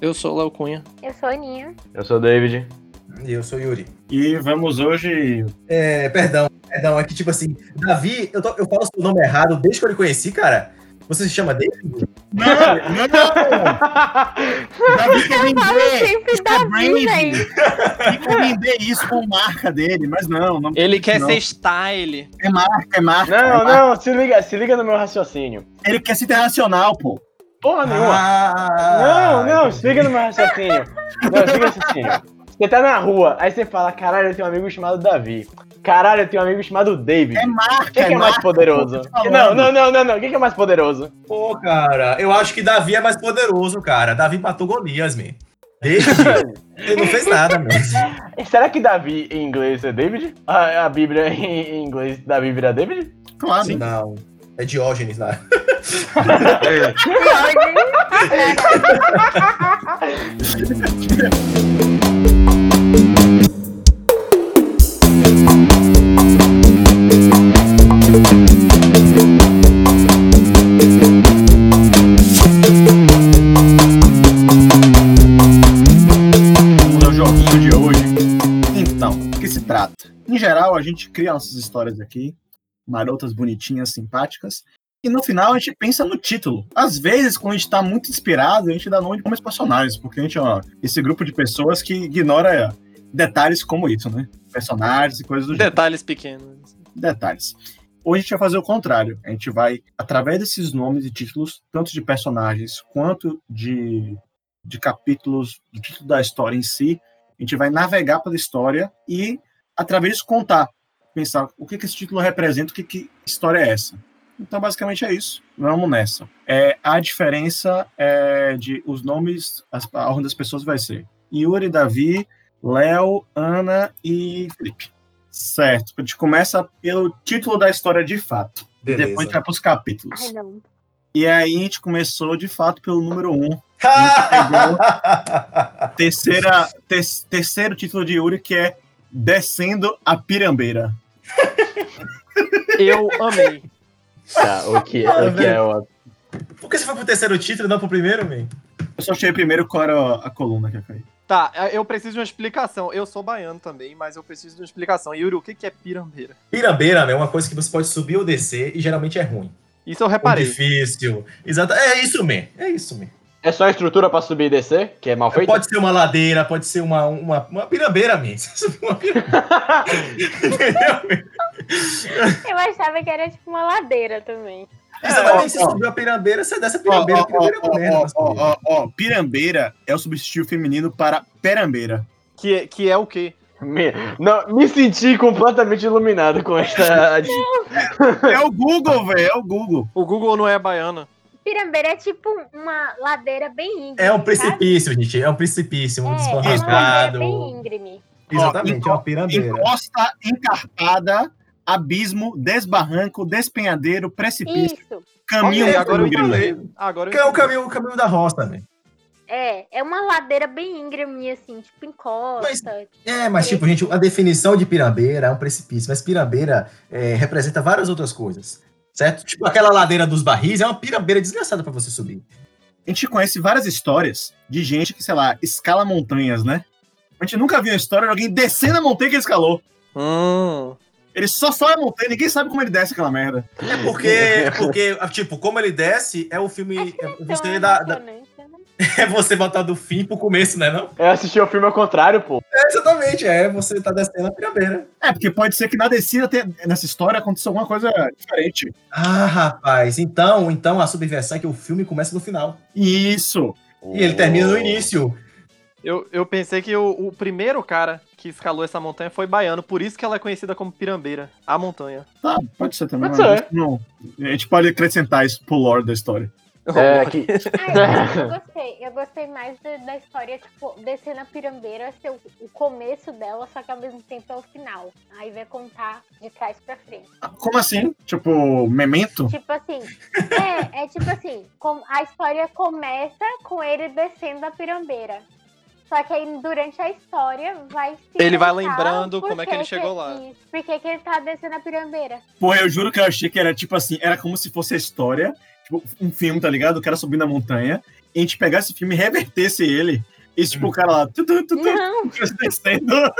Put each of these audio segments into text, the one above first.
Eu sou o Léo Cunha. Eu sou a Aninha. Eu sou o David. E eu sou o Yuri. E vamos hoje. É, perdão, perdão, é que tipo assim, Davi, eu, tô- eu falo seu nome errado desde que eu lhe conheci, cara. Você se chama David? Não, não, não! Davi quer Eu falo vender! sempre é Davi, velho. Ele quer vender isso com marca dele, mas não. não Ele quer não. ser style. É marca, é marca. é Não, marca. não, se liga, se liga no meu raciocínio. Ele quer ser internacional, pô. Porra nenhuma. Ah, não, não, se liga no meu raciocínio. Não, se liga no raciocínio. Você tá na rua, aí você fala, caralho, eu tenho um amigo chamado Davi. Caralho, eu tenho um amigo chamado David. É marca. Quem que é mais marca, poderoso? te Não, não, não, não, não. Quem que é mais poderoso? Pô, cara, eu acho que Davi é mais poderoso, cara. Davi matou Golias, man. David, ele não fez nada, mesmo. Será que Davi em inglês é David? A, a Bíblia em, em inglês, Davi vira David? Claro. Não, é Diógenes hoje. Então, do que se trata? Em geral, a gente cria nossas histórias aqui, marotas bonitinhas, simpáticas, e no final a gente pensa no título. Às vezes, quando a gente tá muito inspirado, a gente dá nome de alguns personagens, porque a gente é esse grupo de pessoas que ignora detalhes como isso, né? Personagens e coisas do. Detalhes pequenos. Detalhes. Hoje a gente vai fazer o contrário. A gente vai, através desses nomes e títulos, tanto de personagens quanto de, de capítulos, do título da história em si, a gente vai navegar pela história e, através disso, contar. Pensar o que, que esse título representa, o que, que história é essa. Então, basicamente é isso. Vamos nessa. É, a diferença é de os nomes, as, a ordem das pessoas vai ser Yuri, Davi, Léo, Ana e Felipe. Certo. A gente começa pelo título da história de fato. Beleza. Depois a gente vai pros capítulos. Ai, não. E aí a gente começou de fato pelo número um. Terceira, ter- terceiro título de Yuri, que é Descendo a Pirambeira. Eu amei. Tá, o que, Ah, o que é o... Por que você foi pro terceiro título e não pro primeiro, man? Eu só achei primeiro qual era a coluna que ia cair. Tá, eu preciso de uma explicação. Eu sou baiano também, mas eu preciso de uma explicação. Yuri, o que que é pirambeira? Pirambeira, man, é uma coisa que você pode subir ou descer e geralmente é ruim. Isso eu Ou reparei. difícil. Exato. É isso, man. É isso, man. É só a estrutura pra subir e descer, que é mal feita? Pode ser uma ladeira, pode ser uma, uma, uma pirambeira, subiu uma pirambeira. Eu achava que era tipo uma ladeira também. Exatamente, você ó, ó. subiu a pirambeira, você desce a pirambeira. ó, a pirambeira ó, comendo, ó, ó, ó, ó, Pirambeira é o substitutivo feminino para perambeira. Que, é- que é o quê? Me, não, me senti completamente iluminado com esta... É o Google, velho, é o Google. O Google não é baiana. Pirambeira é tipo uma ladeira bem íngreme. É um sabe? precipício, gente. É um precipício, um É, é uma ladeira desbarrancado. bem íngreme. Exatamente, é uma pirambeira. Encosta encarpada, abismo, desbarranco, despenhadeiro, precipício, Isso. caminho Ok, agora eu íngreme. entendi. Agora eu Que é o caminho, o caminho da roça, né? É, é uma ladeira bem íngreme, assim, tipo encosta. É, mas tipo, gente, a definição de pirambeira é um precipício, mas pirambeira é, representa várias outras coisas, certo? Tipo, aquela ladeira dos barris é uma pirambeira desgraçada pra você subir. A gente conhece várias histórias de gente que, sei lá, escala montanhas, né? A gente nunca viu uma história de alguém descendo a montanha que ele escalou. Hum. Ele só sobe a montanha, ninguém sabe como ele desce aquela merda. É porque, é porque tipo, como ele desce, é o filme. É você, é dá- emocionante, né? É você botar do fim pro começo, né? Não? Eu assisti o filme ao contrário, pô. É, exatamente, é. Você tá descendo a pirambeira. É, porque pode ser que na descida, tenha- nessa história, aconteça alguma coisa diferente. Ah, rapaz. Então, então a subversão é que o filme começa no final. Isso. E ele termina no início. Eu, eu pensei que o, o primeiro cara que escalou essa montanha foi baiano, por isso que ela é conhecida como Pirambeira, a montanha. Tá, pode ser também. Pode ser. Não, a gente pode acrescentar isso pro lore da história. É, que... Ah, eu, eu gostei. Eu gostei mais da, da história, tipo, descer na pirambeira ser o, o começo dela, só que ao mesmo tempo é o final. Aí vai contar de trás pra frente. Como assim? Tipo, memento? Tipo assim, é, é tipo assim, com- a história começa com ele descendo a pirambeira. Só que aí durante a história vai se Ele vai lembrando como é que ele chegou lá. isso, Por que que ele tá descendo a pirambeira? Pô, eu juro que eu achei que era tipo assim, era como se fosse a história, tipo, um filme, tá ligado? O cara subindo a montanha, e a gente pegasse esse filme e revertesse ele. E tipo, o cara lá, tu, tu, tu, tu, Não, descendo.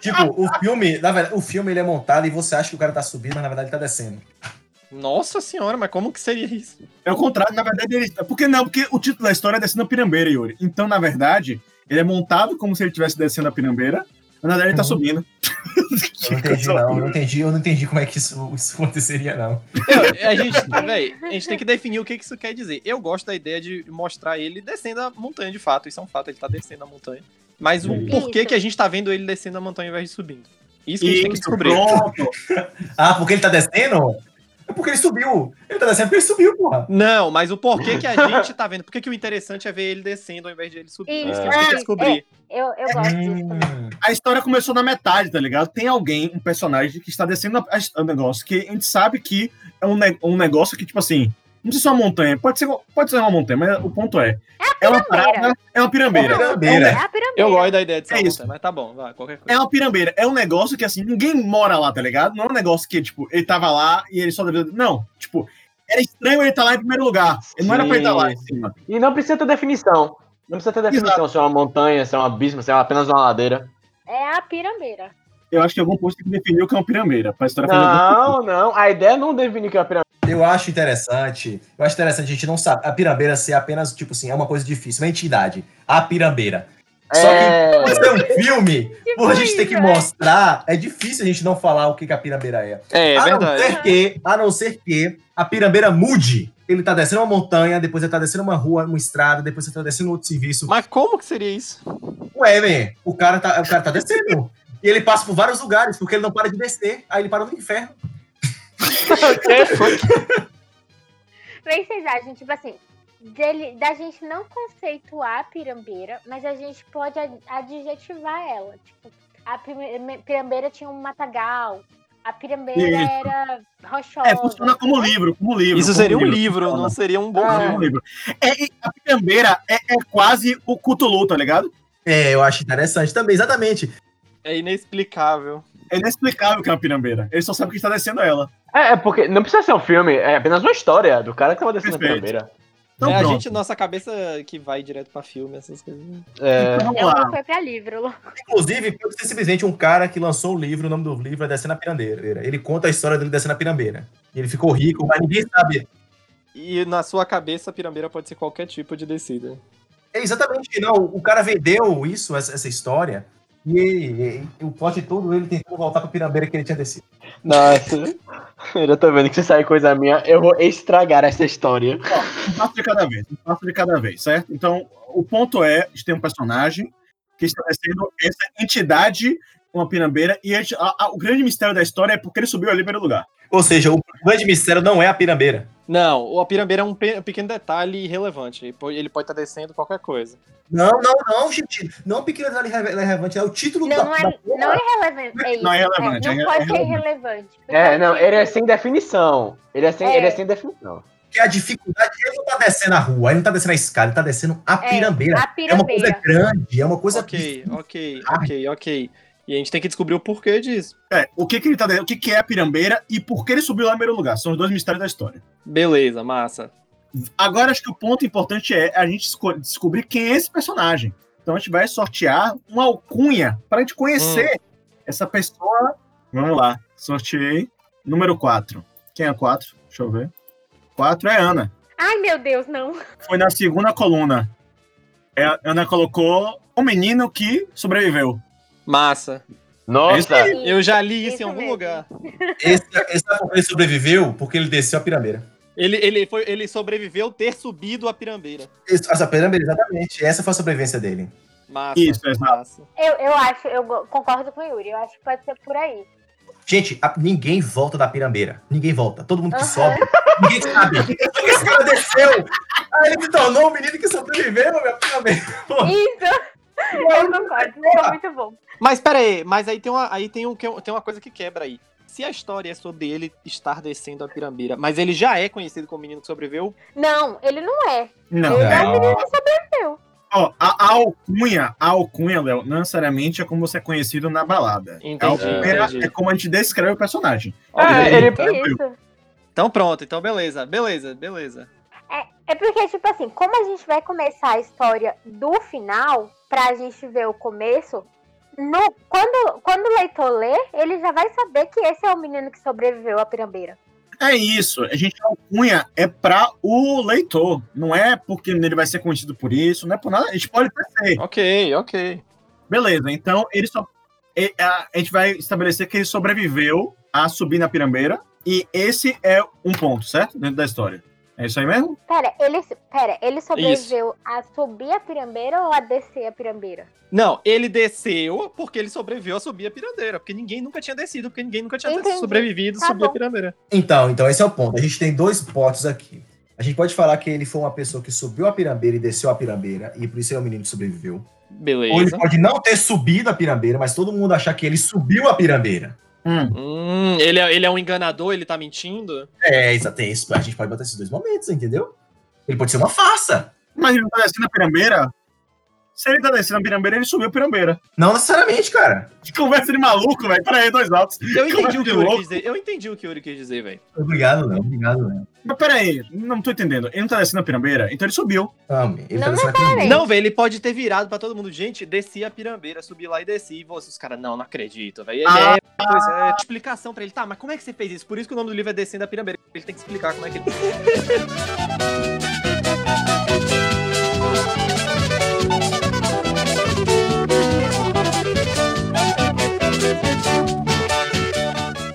Tipo, o filme, na verdade, o filme ele é montado e você acha que o cara tá subindo, mas na verdade ele tá descendo. Nossa senhora, mas como que seria isso? É o contrário, na verdade, ele. Por que não? Porque o título da história é Descendo a Pirambeira, Yuri. Então, na verdade, ele é montado como se ele estivesse descendo a pirambeira, verdade ele tá Uhum. subindo. Eu não entendi, não. Eu não entendi, eu não entendi como é que isso, isso aconteceria, não. Eu- a, gente, véi, a gente tem que definir o que que isso quer dizer. Eu gosto da ideia de mostrar ele descendo a montanha, de fato. Isso é um fato, ele tá descendo a montanha. Mas o Isso. porquê que a gente tá vendo ele descendo a montanha ao invés de subindo? Isso que a gente tem que Isso, descobrir. pronto. Ah, porque ele tá descendo? É porque ele subiu. Ele tá descendo porque ele subiu, porra. Não, mas o porquê que a gente tá vendo. Por que que o interessante é ver ele descendo ao invés de ele subir? Isso, Isso que a gente é, descobrir. Eu, eu gosto disso também. Hum, A história começou na metade, tá ligado? Tem alguém, um personagem, que está descendo o negócio, que a gente sabe que é um, ne- um negócio que, tipo assim, não precisa ser uma montanha, pode ser, pode ser uma montanha, mas o ponto é. É uma pirambeira. parada, é uma pirambeira. É uma pirambeira. É a pirambeira. Eu gosto da ideia de ser É uma isso. montanha, mas tá bom, vai, qualquer É coisa. uma pirambeira, é um negócio que assim, ninguém mora lá, tá ligado? Não é um negócio que, tipo, ele tava lá e ele só. Não, tipo, era estranho ele estar lá em primeiro lugar. Ele não era pra ele estar lá em cima. E não precisa ter definição. Não precisa ter definição se é uma montanha, se é um abismo, se é apenas uma ladeira. É a pirambeira. Eu acho que algum ponto tem que definir o que é uma pirambeira. Pra história Não, não. A ideia é não definir o que é uma pirâmide. Eu acho interessante. Eu acho interessante a gente não sabe. A pirambeira ser apenas, tipo assim, é uma coisa difícil, uma entidade. A pirambeira. Só que É... É um filme, por a gente ter que é. mostrar, é difícil a gente não falar o que, que a pirambeira é. É, é a não verdade. ser que, a não ser que a pirambeira mude. Ele tá descendo uma montanha, depois ele tá descendo uma rua, uma estrada, depois ele tá descendo outro serviço. Mas como que seria isso? Ué, man, o cara tá, o cara tá descendo. E ele passa por vários lugares, porque ele não para de descer. Aí ele para no inferno. Pra vocês acham, tipo assim, dele, da gente não conceituar a pirambeira, mas a gente pode ad- adjetivar ela. Tipo, a pirambeira tinha um matagal, a pirambeira Isso. era rochosa. É, funciona como livro, como livro. Isso como seria um livro, funciona. não seria um bom Como livro. um livro. É, a pirambeira é, é quase o Cthulhu, tá ligado? É, eu acho interessante também, exatamente. É inexplicável. É inexplicável que é uma pirambeira. Ele só sabe que está descendo ela. É, é porque não precisa ser um filme, é apenas uma história do cara que tava descendo a Perfeito. pirambeira. Então é a pronto. gente, nossa cabeça que vai direto pra filme, essas coisas. É, Então, vamos Ela lá. não foi pra livro. Inclusive, pode ser simplesmente um cara que lançou o livro, o nome do livro é Descendo a Pirambeira. Ele conta a história dele descendo a pirambeira. E ele ficou rico, mas ninguém sabe. E na sua cabeça, a pirambeira pode ser qualquer tipo de descida. É exatamente, não. O cara vendeu isso, essa, essa história, e, e- e o plot todo, ele tentou voltar pra pirambeira que ele tinha descido. nossa. Eu já tô vendo que se sair coisa minha, eu vou estragar essa história. Um passo de cada vez. Um passo de cada vez, certo? Então, o ponto é, a gente tem um personagem que está descendo essa entidade, uma pirambeira, e a gente- a- a- o grande mistério da história é porque ele subiu ali em primeiro lugar. Ou seja, o grande mistério não é a pirambeira. Não, a pirambeira é um pe- pequeno detalhe irrelevante. Ele pode- estar descendo qualquer coisa. Não, não, não, gente. Não é um pequeno detalhe relevante, é o título Não, da, não da é, não é relevante. É isso. Não é relevante, É, é- não é pode ser relevante. É, não, ele é sem definição. Ele é sem, É. Ele é sem definição. que é a dificuldade. Ele não tá descendo a rua, ele não tá descendo a escada, ele tá descendo a É, pirambeira. a É uma coisa pirambeira. grande, é uma coisa. Ok, ok, Ah. ok, ok. E a gente tem que descobrir o porquê disso. É, o que, que ele tá o que, que é a pirambeira e por que ele subiu lá em primeiro lugar. São os dois mistérios da história. Beleza, massa. Agora, acho que o ponto importante é a gente esco- descobrir quem é esse personagem. Então a gente vai sortear uma alcunha para a gente conhecer essa pessoa. Vamos lá, sorteei. Número 4. Quem é 4? Deixa eu ver. 4 é Ana. Ai, meu Deus, não. Foi na segunda coluna. É, a Ana colocou o menino que sobreviveu. Massa. Nossa, Eu já li isso, Isso em algum mesmo. lugar. Esse, esse ele sobreviveu porque ele desceu a pirambeira. Ele, ele, foi, ele sobreviveu ter subido a pirambeira. Essa pirambeira, exatamente. Essa foi a sobrevivência dele. Massa. Isso, exato. massa. Eu, eu acho, eu concordo com o Yuri. Eu acho que pode ser por aí. Gente, a- ninguém volta da pirambeira. Ninguém volta. Todo mundo que Aham. sobe, ninguém sabe. Porque esse cara desceu. Aí ele se tornou o menino que sobreviveu, minha pirambeira. Isso! Eu concordo. Isso é muito bom. Mas pera aí, mas aí tem uma, aí tem, um, que- tem uma coisa que quebra aí. Se a história é sobre ele estar descendo a pirambeira, mas ele já é conhecido como menino que sobreviveu, Não, ele não é. Não. Ele é é. o menino que sobreviveu. Ó, a, a alcunha, a alcunha, Léo, não necessariamente é como você é conhecido na balada. Entendi, a alcunha entendi. é como a gente descreve o personagem. É, ele- então, Isso. então pronto, então beleza, beleza, beleza. É porque, tipo assim, como a gente vai começar a história do final, pra gente ver o começo, no, quando, quando o leitor lê, ele já vai saber que esse é o menino que sobreviveu à pirambeira. É isso. A gente alcunha é para o leitor. Não é porque ele vai ser conhecido por isso, não é por nada. A gente pode até ser. Ok, ok. Beleza, então ele só. e- A a gente vai estabelecer que ele sobreviveu a subir na pirambeira. E esse é um ponto, certo? Dentro da história. É isso aí mesmo? Pera, ele, pera, ele sobreviveu a subir a pirambeira ou a descer a pirambeira? Não, ele desceu porque ele sobreviveu a subir a pirambeira. Porque ninguém nunca tinha descido, porque ninguém nunca tinha Entendi. sobrevivido a Tá subir a bom. pirambeira. Então, então esse é o ponto. A gente tem dois hipóteses aqui. A gente pode falar que ele foi uma pessoa que subiu a pirambeira e desceu a pirambeira, e por isso ele é o menino que sobreviveu. Ou ele Beleza. pode não ter subido a pirambeira, mas todo mundo achar que ele subiu a pirambeira. Hum. Hum, ele, é, ele é um enganador, ele tá mentindo? É, exato. isso. A gente pode botar esses dois momentos, entendeu? Ele pode ser uma farsa. Mas ele não tá descendo a pirambeira? Se ele tá descendo a pirambeira, ele subiu a pirambeira. Não necessariamente, cara. Que conversa de maluco, velho. Pera aí, dois altos. Eu entendi o que o Yuri quis dizer. Eu entendi o que o Yuri quis dizer, velho. Obrigado, Léo. Obrigado, Léo. Mas pera aí, não tô entendendo. Ele não tá descendo a pirambeira? Então ele subiu. Ame. Ele Não tá. Não, velho, ele pode ter virado pra todo mundo. Gente, desci a pirambeira, subi lá e desci. E vocês, os caras, não, não acredito, velho. Ah. é, pois é, explicação pra ele. Tá, mas como é que você fez isso? Por isso que o nome do livro é Descendo a Pirambeira. Ele tem que explicar como é que ele.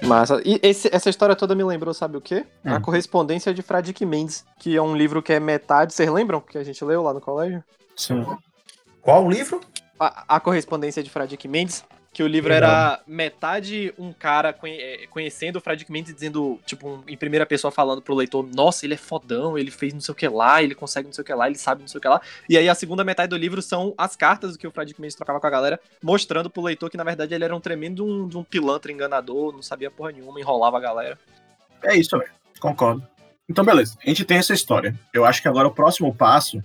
Massa. E esse- essa história toda me lembrou, sabe o quê? A Hum. correspondência de Fradique Mendes, que é um livro que é metade. Vocês lembram que a gente leu lá no colégio? Sim. Qual o livro? A, a correspondência de Fradique Mendes, que o livro Legal. era metade um cara conhe- eh, conhecendo o Mendes e dizendo, tipo, um- em primeira pessoa falando pro leitor, nossa, ele é fodão, ele fez não sei o que lá, ele consegue não sei o que lá, ele sabe não sei o que lá. E aí a segunda metade do livro são as cartas que o Fradique Mendes trocava com a galera, mostrando pro leitor que, na verdade, ele era um tremendo de um, um pilantra enganador, não sabia porra nenhuma, enrolava a galera. É isso, velho. Concordo. Então, beleza. A gente tem essa história. Eu acho que agora o próximo passo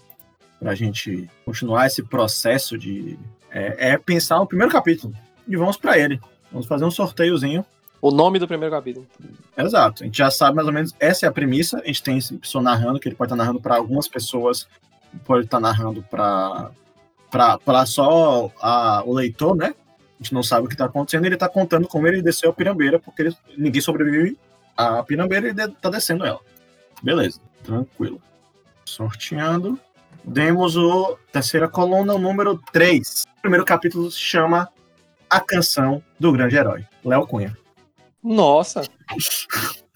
pra gente continuar esse processo de. É, é pensar no primeiro capítulo. E vamos pra ele. Vamos fazer um sorteiozinho. O nome do primeiro capítulo. Exato. A gente já sabe mais ou menos. Essa é a premissa. A gente tem esse pessoa narrando, que ele pode estar narrando pra algumas pessoas, pode estar narrando pra, pra, pra só a- o leitor, né? A gente não sabe o que tá acontecendo. Ele tá contando como ele desceu a pirambeira, porque ele- ninguém sobrevive à pirambeira e ele tá descendo ela. Beleza, tranquilo. Sorteando. Demos o terceira coluna, o número 3. O primeiro capítulo se chama A Canção do Grande Herói, Léo Cunha. Nossa.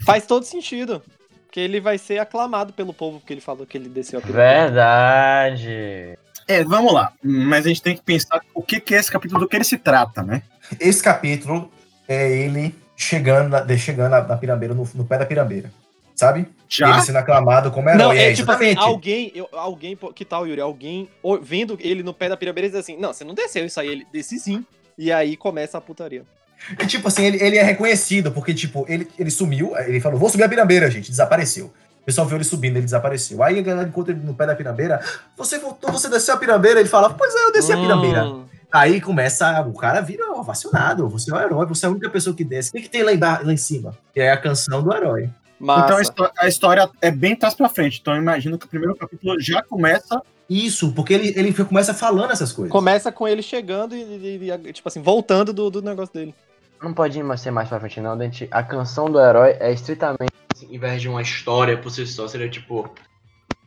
Faz todo sentido. Porque ele vai ser aclamado pelo povo, porque ele falou que ele desceu a pirambeira. Verdade. É, vamos lá. Mas a gente tem que pensar o que, que é esse capítulo, do que ele se trata, né? Esse capítulo é ele chegando na, de- chegando na, na pirambeira, no, no pé da pirambeira. Sabe? Já? Ele sendo aclamado como herói. Não, é, é tipo assim, exatamente. alguém, eu, alguém, que tal, Yuri? Alguém vendo ele no pé da pirambeira e diz assim, não, você não desceu isso aí, ele desce sim. E aí começa a putaria. E, tipo assim, ele, ele é reconhecido, porque, tipo, ele, ele sumiu, ele falou, vou subir a pirambeira, gente, desapareceu. O pessoal viu ele subindo, ele desapareceu. Aí a galera encontra ele no pé da pirambeira, você voltou, você desceu a pirambeira, ele fala, pois é, eu desci a pirambeira. Hum, Aí começa, o cara vira ovacionado, você é o herói, você é a única pessoa que desce. O que, que tem lá, embaixo, lá em cima? Que é a canção do herói. massa. Então a, a história é bem trás pra frente. Então eu imagino que o primeiro capítulo já começa. Isso, porque ele, ele começa falando essas coisas. Começa com ele chegando e, e- e, tipo assim, voltando do, do negócio dele. Não pode ser mais pra frente, não, Dente. A canção do herói é estritamente, assim, em vez de uma história por si só, seria tipo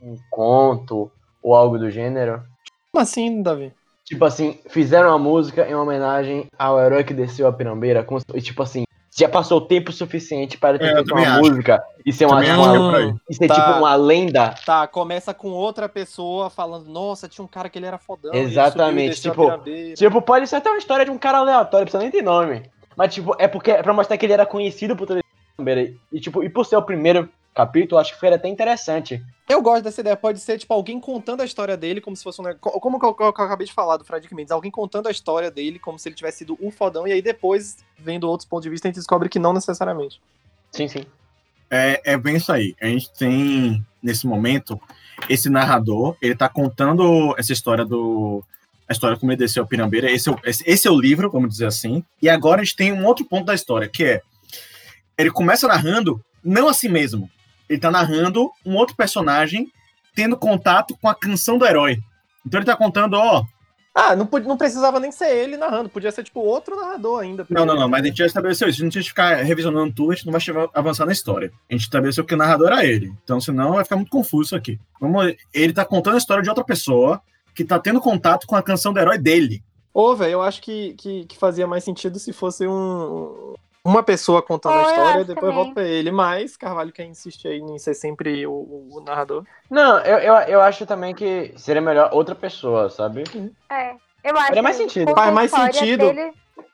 um conto ou algo do gênero. Como assim, Davi? Tipo assim, fizeram a música em homenagem ao herói que desceu a pirambeira. como se- e, tipo assim, já passou tempo suficiente para ter É, feito uma acho. música e ser uma, uma- e ser Tá. tipo uma lenda. Tá, começa com outra pessoa falando, nossa, tinha um cara que ele era fodão. Exatamente, tipo, pirambeira." Tipo, pode ser até uma história de um cara aleatório, precisa nem ter nome. Mas, tipo, é porque é pra mostrar que ele era conhecido por pirambeira. E, tipo, e por ser o primeiro capítulo, acho que foi até interessante. Eu gosto dessa ideia. Pode ser, tipo, alguém contando a história dele como se fosse um negócio. Como que eu, que eu acabei de falar do Fred Mendes. Alguém contando a história dele como se ele tivesse sido o fodão. E aí depois, vendo outros pontos de vista, a gente descobre que não necessariamente. Sim, sim. É, é bem isso aí. A gente tem, nesse momento, esse narrador, ele tá contando essa história do. A história como ele desceu a pirambeira. Esse é, o, esse, esse é o livro, vamos dizer assim. E agora a gente tem um outro ponto da história, que é. Ele começa narrando, não a si mesmo. Ele tá narrando um outro personagem tendo contato com a canção do herói. Então ele tá contando, ó. Ah, não, não precisava nem ser ele narrando, podia ser tipo outro narrador ainda. Não, não, não, mas a gente já estabeleceu isso. A gente não tinha que ficar revisionando tudo, a gente não vai avançar na história. A gente estabeleceu que o narrador era ele. Então, senão vai ficar muito confuso aqui. Vamos, ele tá contando a história de outra pessoa que tá tendo contato com a canção do herói dele. Ô, velho, eu acho que, que, que fazia mais sentido se fosse um, uma pessoa contando Oh, a eu história e depois também. volta pra ele. Mas Carvalho quer insistir aí em ser sempre o, o narrador. Não, eu, eu, eu acho também que seria melhor outra pessoa, sabe? É. Eu acho Faria mais que sentido. Faz mais sentido. dele-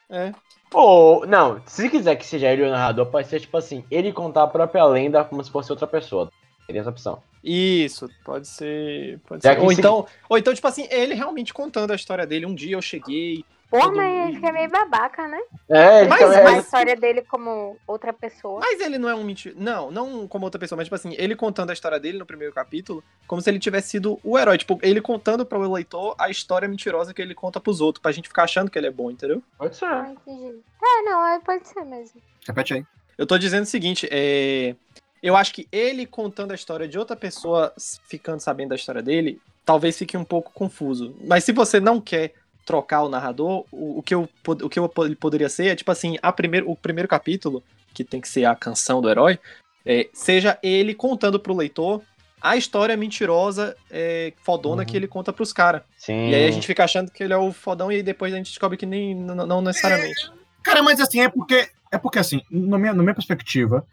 É. Ou, não, se quiser que seja ele o narrador, pode ser tipo assim, ele contar a própria lenda como se fosse outra pessoa. Teria essa opção. Isso, pode ser. Pode ser. Ou, então, ou então, tipo assim, ele realmente contando a história dele. Um dia eu cheguei. Pô, Todo mas ele que é meio babaca, né? É, ele Mas- também- A mas- história dele como outra pessoa. Mas ele não é um mentira. Não, não como outra pessoa, mas tipo assim, ele contando a história dele no primeiro capítulo, como se ele tivesse sido o herói. Tipo, ele contando pro leitor a história mentirosa que ele conta pros outros, pra gente ficar achando que ele é bom, entendeu? Pode ser. Ah, entendi. É, não, é, pode ser mesmo. Repete aí. Eu tô dizendo o seguinte, é. Eu acho que ele contando a história de outra pessoa, ficando sabendo da história dele, talvez fique um pouco confuso. Mas se você não quer trocar o narrador, o, o que, eu, o que eu, ele poderia ser é, tipo assim, a primeiro, o primeiro capítulo, que tem que ser a canção do herói, é, seja ele contando pro leitor a história mentirosa, é, fodona Uhum. que ele conta pros caras. Sim. E aí a gente fica achando que ele é o fodão e aí depois a gente descobre que nem, não, não necessariamente. Cara, mas assim, é porque, é porque assim, na minha, na minha perspectiva,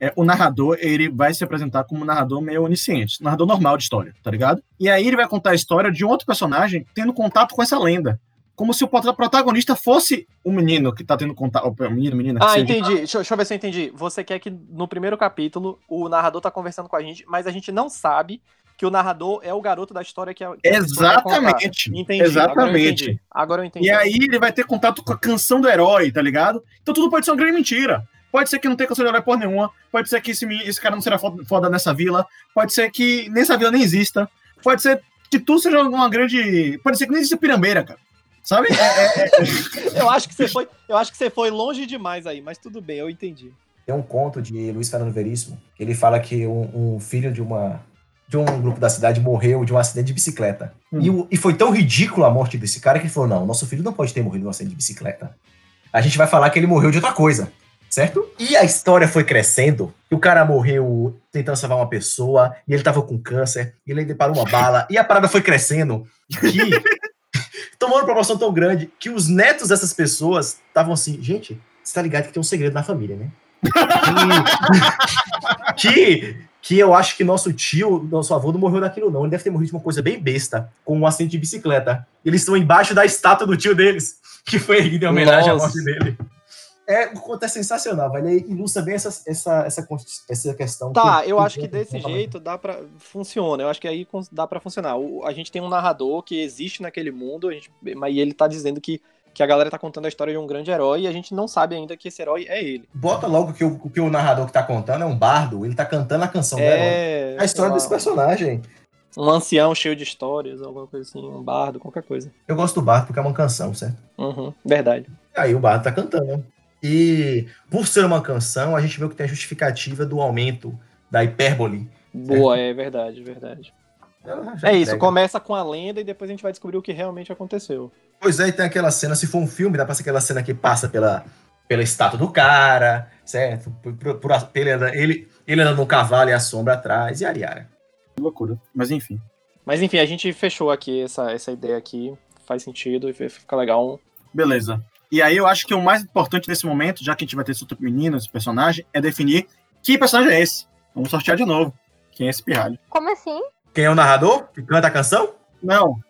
é, o narrador, ele vai se apresentar como um narrador meio onisciente, um narrador normal de história, tá ligado? E aí ele vai contar a história de um outro personagem tendo contato com essa lenda. Como se o prota- protagonista fosse o menino que tá tendo contato. O menino, menina. Ah, entendi. Deixa, eu- deixa eu ver se eu entendi. Você quer que no primeiro capítulo o narrador tá conversando com a gente, mas a gente não sabe que o narrador é o garoto da história que a, que contar. Exatamente. Entendi. Agora eu Exatamente. entendi. Agora eu entendi. E aí ele vai ter contato com a canção do herói, tá ligado? Então tudo pode ser uma grande mentira. Pode ser que não tenha canção do herói por nenhuma. Pode ser que esse, esse cara não será foda, nessa vila. Pode ser que nessa vila nem exista. Pode ser que tudo seja uma grande. Pode ser que nem exista pirambeira, cara. Sabe? É, é- é- Eu acho que você foi, eu acho que você foi longe demais aí, mas tudo bem, eu entendi. Tem um conto de Luiz Fernando Veríssimo, que ele fala que um, um filho de uma de um grupo da cidade morreu de um acidente de bicicleta. Hum. E, o- e foi tão ridículo a morte desse cara que ele falou: não, nosso filho não pode ter morrido de um acidente de bicicleta. A gente vai falar que ele morreu de outra coisa, certo? E a história foi crescendo, o cara morreu tentando salvar uma pessoa, e ele tava com câncer, e ele parou uma bala, e a parada foi crescendo, que tomou uma proporção tão grande que os netos dessas pessoas estavam assim, gente, você tá ligado que tem um segredo na família, né? que, que, eu acho que nosso tio, nosso avô, não morreu daquilo, não. Ele deve ter morrido de uma coisa bem besta, com um acidente de bicicleta. Eles estão embaixo da estátua do tio deles, que foi erguida em homenagem à Nossa. morte dele. É, o conto é sensacional, velho. Ele ilustra bem essa, essa, essa, essa questão. Tá, que- eu que acho que desse jeito dá para funciona. Eu acho que aí dá pra funcionar. O- a gente tem um narrador que existe naquele mundo, a gente, mas ele tá dizendo que, que a galera tá contando a história de um grande herói e a gente não sabe ainda que esse herói é ele. Bota logo que o, que o narrador que tá contando é um bardo, ele tá cantando a canção do herói. É A história desse personagem. um ancião cheio de histórias, alguma coisa assim, um bardo, qualquer coisa. Eu gosto do bardo porque é uma canção, certo? Uhum, verdade. Aí o bardo tá cantando. E por ser uma canção, a gente vê que tem a justificativa do aumento da hipérbole. Boa, é verdade, verdade. Ela já É isso, entrega. começa com a lenda e depois a gente vai descobrir o que realmente aconteceu. Pois é, e tem aquela cena, se for um filme, dá pra ser aquela cena que passa pela, pela estátua do cara, certo? Por, por, por ele, anda- ele, ele anda no cavalo e a sombra atrás, e Ariara. Que loucura. Mas enfim. Mas enfim, a gente fechou aqui essa, essa ideia aqui, faz sentido e fica legal. Beleza. E aí eu acho que o mais importante nesse momento, já que a gente vai ter esse outro menino, esse personagem, é definir que personagem é esse. Vamos sortear de novo. Quem é esse pirralho? Como assim? Quem é o narrador que canta a canção? Não.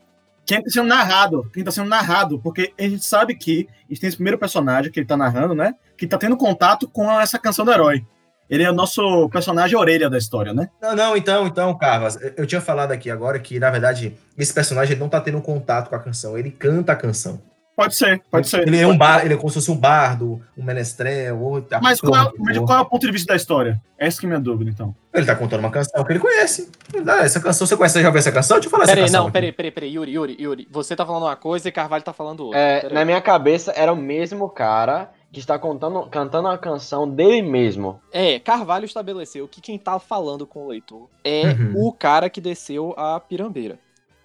Quem tá sendo narrado? Quem tá sendo narrado? Porque a gente sabe que a gente tem esse primeiro personagem que ele tá narrando, né? Que tá tendo contato com essa canção do herói. Ele é o nosso personagem orelha da história, né? Não, não, então, então, Carvas, eu- eu tinha falado aqui agora que, na verdade, esse personagem não tá tendo contato com a canção, ele canta a canção. Pode ser, pode ser. Ele é um bar, ele é como se fosse um bardo, um menestrel, ou Mas qual, é, mas qual é o ponto de vista da história? Essa que é a minha dúvida, então. Ele tá contando uma canção que ele conhece. Dá, essa canção, você conhece, você já ouviu essa canção? Deixa eu falar essa Peraí, canção. não, peraí, peraí, peraí, Yuri, Yuri, Yuri. Você tá falando uma coisa e Carvalho tá falando outra. É, na minha cabeça era o mesmo cara que está contando, cantando a canção dele mesmo. É, Carvalho estabeleceu que quem tá falando com o leitor é Uhum. o cara que desceu a pirambeira.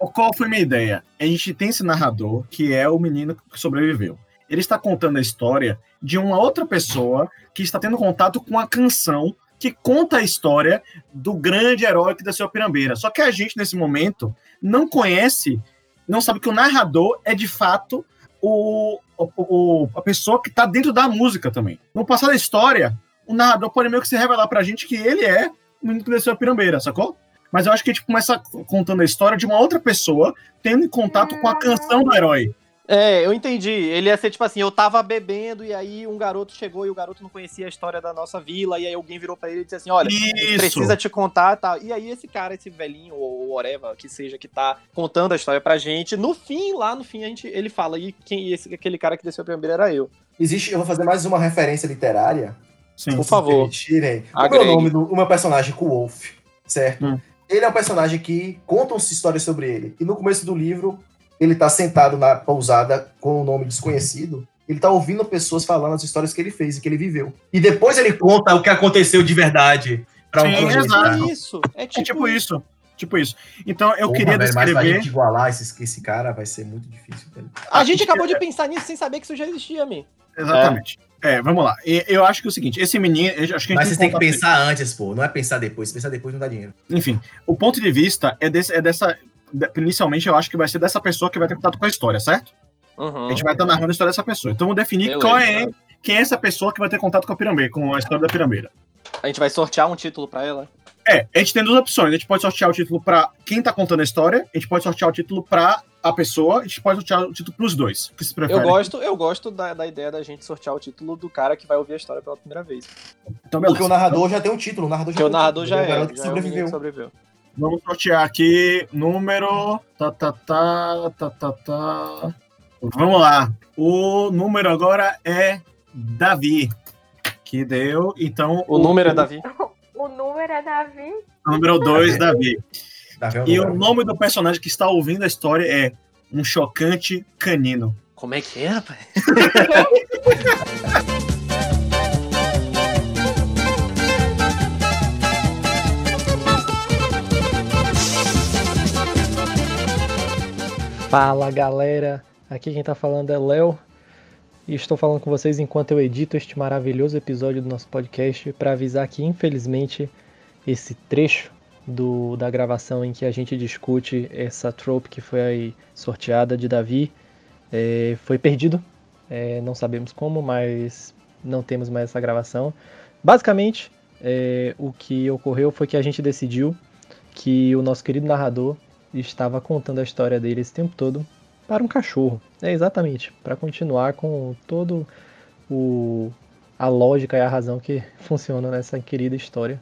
Qual foi minha ideia? A gente tem esse narrador, que é o menino que sobreviveu. Ele está contando a história de uma outra pessoa que está tendo contato com a canção que conta a história do grande herói que desceu a pirambeira. Só que a gente, nesse momento, não conhece, não sabe que o narrador é de fato o, o- a pessoa que está dentro da música também. No passar da história, o narrador pode meio que se revelar pra gente que ele é o menino que desceu a pirambeira, sacou? Mas eu acho que a gente começa contando a história de uma outra pessoa tendo contato com a canção do herói. É, eu entendi. Ele ia ser tipo assim, eu tava bebendo e aí um garoto chegou e o garoto não conhecia a história da nossa vila e aí alguém virou pra ele e disse assim, olha, precisa te contar tal. E aí esse cara, esse velhinho ou whatever que seja que tá contando a história pra gente, no fim, lá no fim a gente, ele fala e quem esse aquele cara que desceu a primeira era eu. Existe, eu vou fazer mais uma referência literária. Sim. Por favor. permitirem. O meu nome do o meu personagem, Wolf, certo? Hum. Ele é um personagem que contam-se histórias sobre ele. E no começo do livro, ele tá sentado na pousada com um nome desconhecido. Ele tá ouvindo pessoas falando as histórias que ele fez e que ele viveu. E depois ele conta o que aconteceu de verdade pra um Sim, projeto. É isso. É tipo, É tipo isso. Tipo isso. Então eu Porra, queria velho, mas pra descrever. gente igualar esse, esse cara vai ser muito difícil. velho. A gente acabou de pensar nisso sem saber que isso já existia, man. Exatamente. É, vamos lá. Eu acho que é o seguinte: esse menino. eu Acho que a gente Mas você tem que pensar antes, pô. Não é pensar depois. Se pensar depois, não dá dinheiro. Enfim, o ponto de vista é, desse, é dessa. de- Inicialmente, eu acho que vai ser dessa pessoa que vai ter contato com a história, certo? Uhum. A gente vai estar narrando a história dessa pessoa. Então, vamos definir Beleza. qual é, quem é essa pessoa que vai ter contato com a pirambeira, com a história da pirambeira. A gente vai sortear um título pra ela. É, a gente tem duas opções. A gente pode sortear o título pra quem tá contando a história, a gente pode sortear o título pra a pessoa, a gente pode sortear o título pros dois. O que se prefere? Eu gosto, eu gosto da, da ideia da gente sortear o título do cara que vai ouvir a história pela primeira vez. Então, Porque o narrador já tem um título. O narrador já o narrador título, já ele é, o que já é o sobreviveu. sobreviveu. Vamos sortear aqui número. Tá, tá, tá, tá, tá, tá. Vamos lá. O número agora é Davi. Que deu, então. O número é Davi. O número é Davi. Número 2, Davi. E o nome do personagem que está ouvindo a história é Um Chocante Canino. Como é que é, rapaz? Fala galera, aqui quem tá falando é Léo e estou falando com vocês enquanto eu edito este maravilhoso episódio do nosso podcast para avisar que infelizmente esse trecho do, da gravação em que a gente discute essa trope que foi sorteada de Davi eh, foi perdido. Eh, não sabemos como, mas não temos mais essa gravação. Basicamente, eh, o que ocorreu foi que a gente decidiu que o nosso querido narrador estava contando a história dele esse tempo todo para um cachorro. É exatamente, para continuar com todo o a lógica e a razão que funciona nessa querida história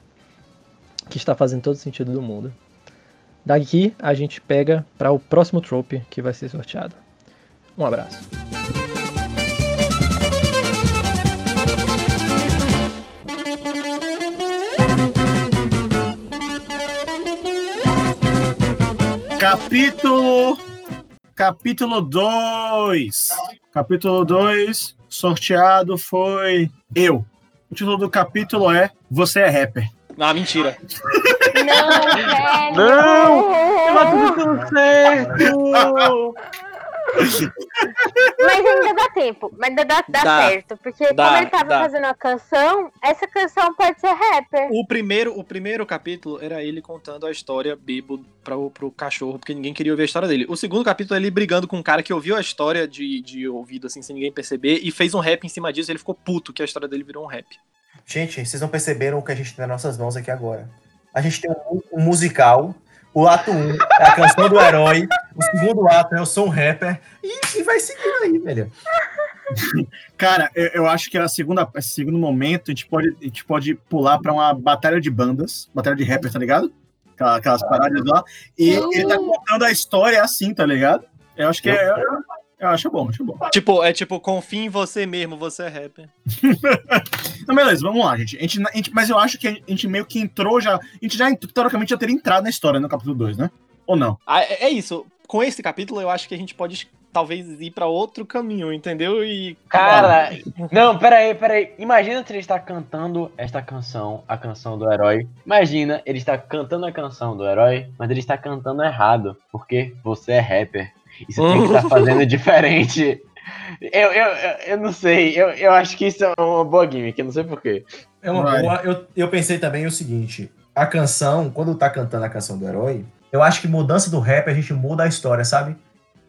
que está fazendo todo sentido do mundo. Daqui a gente pega para o próximo trope que vai ser sorteado. Um abraço. Capítulo. Capítulo 2. Capítulo 2, sorteado foi eu. O título do capítulo é Você é rapper. Ah, mentira. Não, velho. Não! tudo certo! Mas ainda dá tempo. Mas ainda dá, dá, Dá. certo. Porque Dá, como ele tava dá. fazendo a canção, essa canção pode ser rapper. O primeiro, o primeiro capítulo era ele contando a história bêbado pro, pro cachorro, porque ninguém queria ouvir a história dele. O segundo capítulo é ele brigando com um cara que ouviu a história de, de ouvido, assim, sem ninguém perceber, e fez um rap em cima disso, e ele ficou puto que a história dele virou um rap. Gente, vocês não perceberam o que a gente tem nas nossas mãos aqui agora. A gente tem um, um musical. O ato 1 um é a canção do herói. O segundo ato é eu sou um rapper. E, e vai seguindo aí, velho. Cara, eu, eu acho que a segunda, esse segundo momento a gente pode, a gente pode pular pra uma batalha de bandas, batalha de rappers, tá ligado? Aquela- Aquelas paradas lá. E ele tá contando a história assim, tá ligado? Eu acho que é. Eu, acho bom, acho bom. Tipo, é tipo, confia em você mesmo, você é rapper. Então, beleza, vamos lá, gente. A gente, a gente- mas eu acho que a gente meio que entrou já. A gente já, teoricamente, já teria entrado na história no capítulo 2, né? Ou não? Ah, é é isso. Com esse capítulo, eu acho que a gente pode talvez ir pra outro caminho, entendeu? E. Cara, não, peraí, peraí. Imagina se ele está cantando esta canção, a canção do herói. Imagina, ele está cantando a canção do herói, mas ele está cantando errado. Porque você é rapper. E você tem que estar fazendo diferente. Eu, eu, eu, eu não sei, eu, eu acho que isso é uma boa gimmick, eu não sei porquê. É uma boa. Eu, eu pensei também o seguinte: a canção, quando tá cantando a canção do herói, eu acho que mudança do rap a gente muda a história, sabe?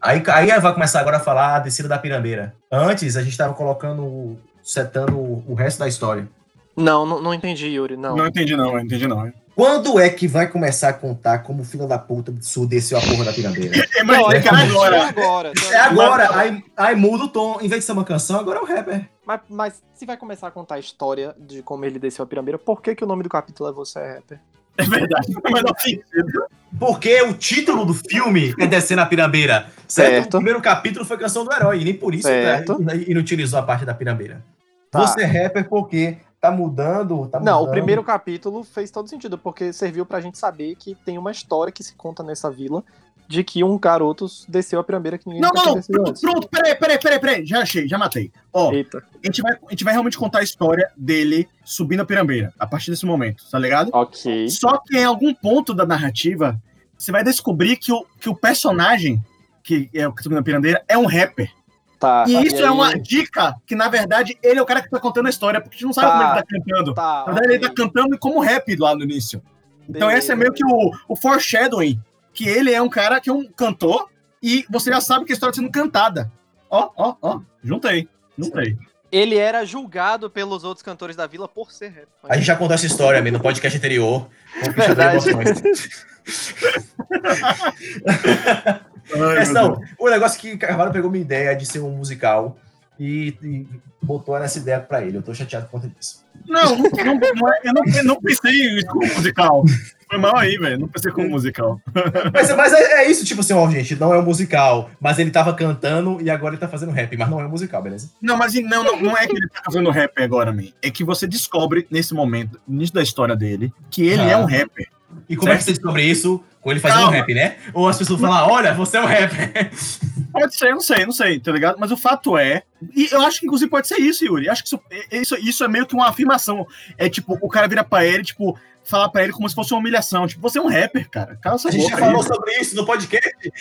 Aí, aí vai começar agora a falar a descida da pirambeira. Antes a gente tava colocando, setando o, o resto da história. Não, não, não entendi, Yuri. Não. Não entendi não, não entendi não. Quando é que vai começar a contar como o filho da puta do sul desceu a porra da pirambeira? Imaginei que era agora. É agora. É agora, aí, aí muda o tom. Em vez de ser uma canção, agora é um rapper. Mas, mas se vai começar a contar a história de como ele desceu a pirambeira, por que, que o nome do capítulo é Você é Rapper? É verdade, não faz sentido. Porque o título do filme é Descendo a Pirambeira. Certo? Certo. O primeiro capítulo foi Canção do Herói, e nem por isso Certo. tá- e não utilizou a parte da pirambeira. Tá. Você é rapper porque tá mudando, tá Não, o primeiro capítulo fez todo sentido, porque serviu pra gente saber que tem uma história que se conta nessa vila de que um garoto desceu a pirambeira que ninguém Não, não, não, pronto, antes. pronto, peraí, peraí, peraí, peraí, já achei, já matei. Ó, Eita. a gente, vai, a gente vai realmente contar a história dele subindo a pirambeira, a partir desse momento, tá ligado? Ok. Só que em algum ponto da narrativa, você vai descobrir que o, que o personagem, que é o que subindo a pirambeira, é um rapper. Tá. E tá, isso aí- é uma dica que, na verdade, ele é o cara que tá contando a história, porque a gente não sabe Tá. como ele tá cantando. Tá. Na verdade, ele tá cantando como rap lá no início. Então Beleza. esse é meio que o, o foreshadowing, que ele é um cara que é um cantor e você já sabe que a história tá sendo cantada. Ó, ó, ó, juntei, juntei. Ele era julgado pelos outros cantores da vila por ser rapper. A gente já contou essa história, amigo, no podcast anterior. Verdade. Ai, Mas o negócio que Carvalho pegou uma ideia de ser um musical e, e botou essa ideia pra ele. Eu tô chateado por conta disso. Não, não, não, é- eu não, eu não pensei como musical. Foi mal aí, velho. Não pensei como musical. Mas, mas é, é isso, tipo assim, ó, gente, não é um musical, mas ele tava cantando e agora ele tá fazendo rap, mas não é um musical, beleza? Não, mas não, não, não é que ele tá fazendo rap agora, man. É que você descobre nesse momento, início da história dele, que ele Ah. é um rapper. E como é que você descobre isso? Com ele fazendo Calma. rap, né? Ou as pessoas falam, olha, você é um rapper. Pode ser, eu não sei, não sei, tá ligado? Mas o fato é. E eu acho que inclusive pode ser isso, Yuri. Acho que isso, isso, isso é meio que uma afirmação. É tipo, o cara vira pra ele, tipo, falar pra ele como se fosse uma humilhação. Tipo, você é um rapper, cara. Cala essa A gente já falou sobre isso no podcast.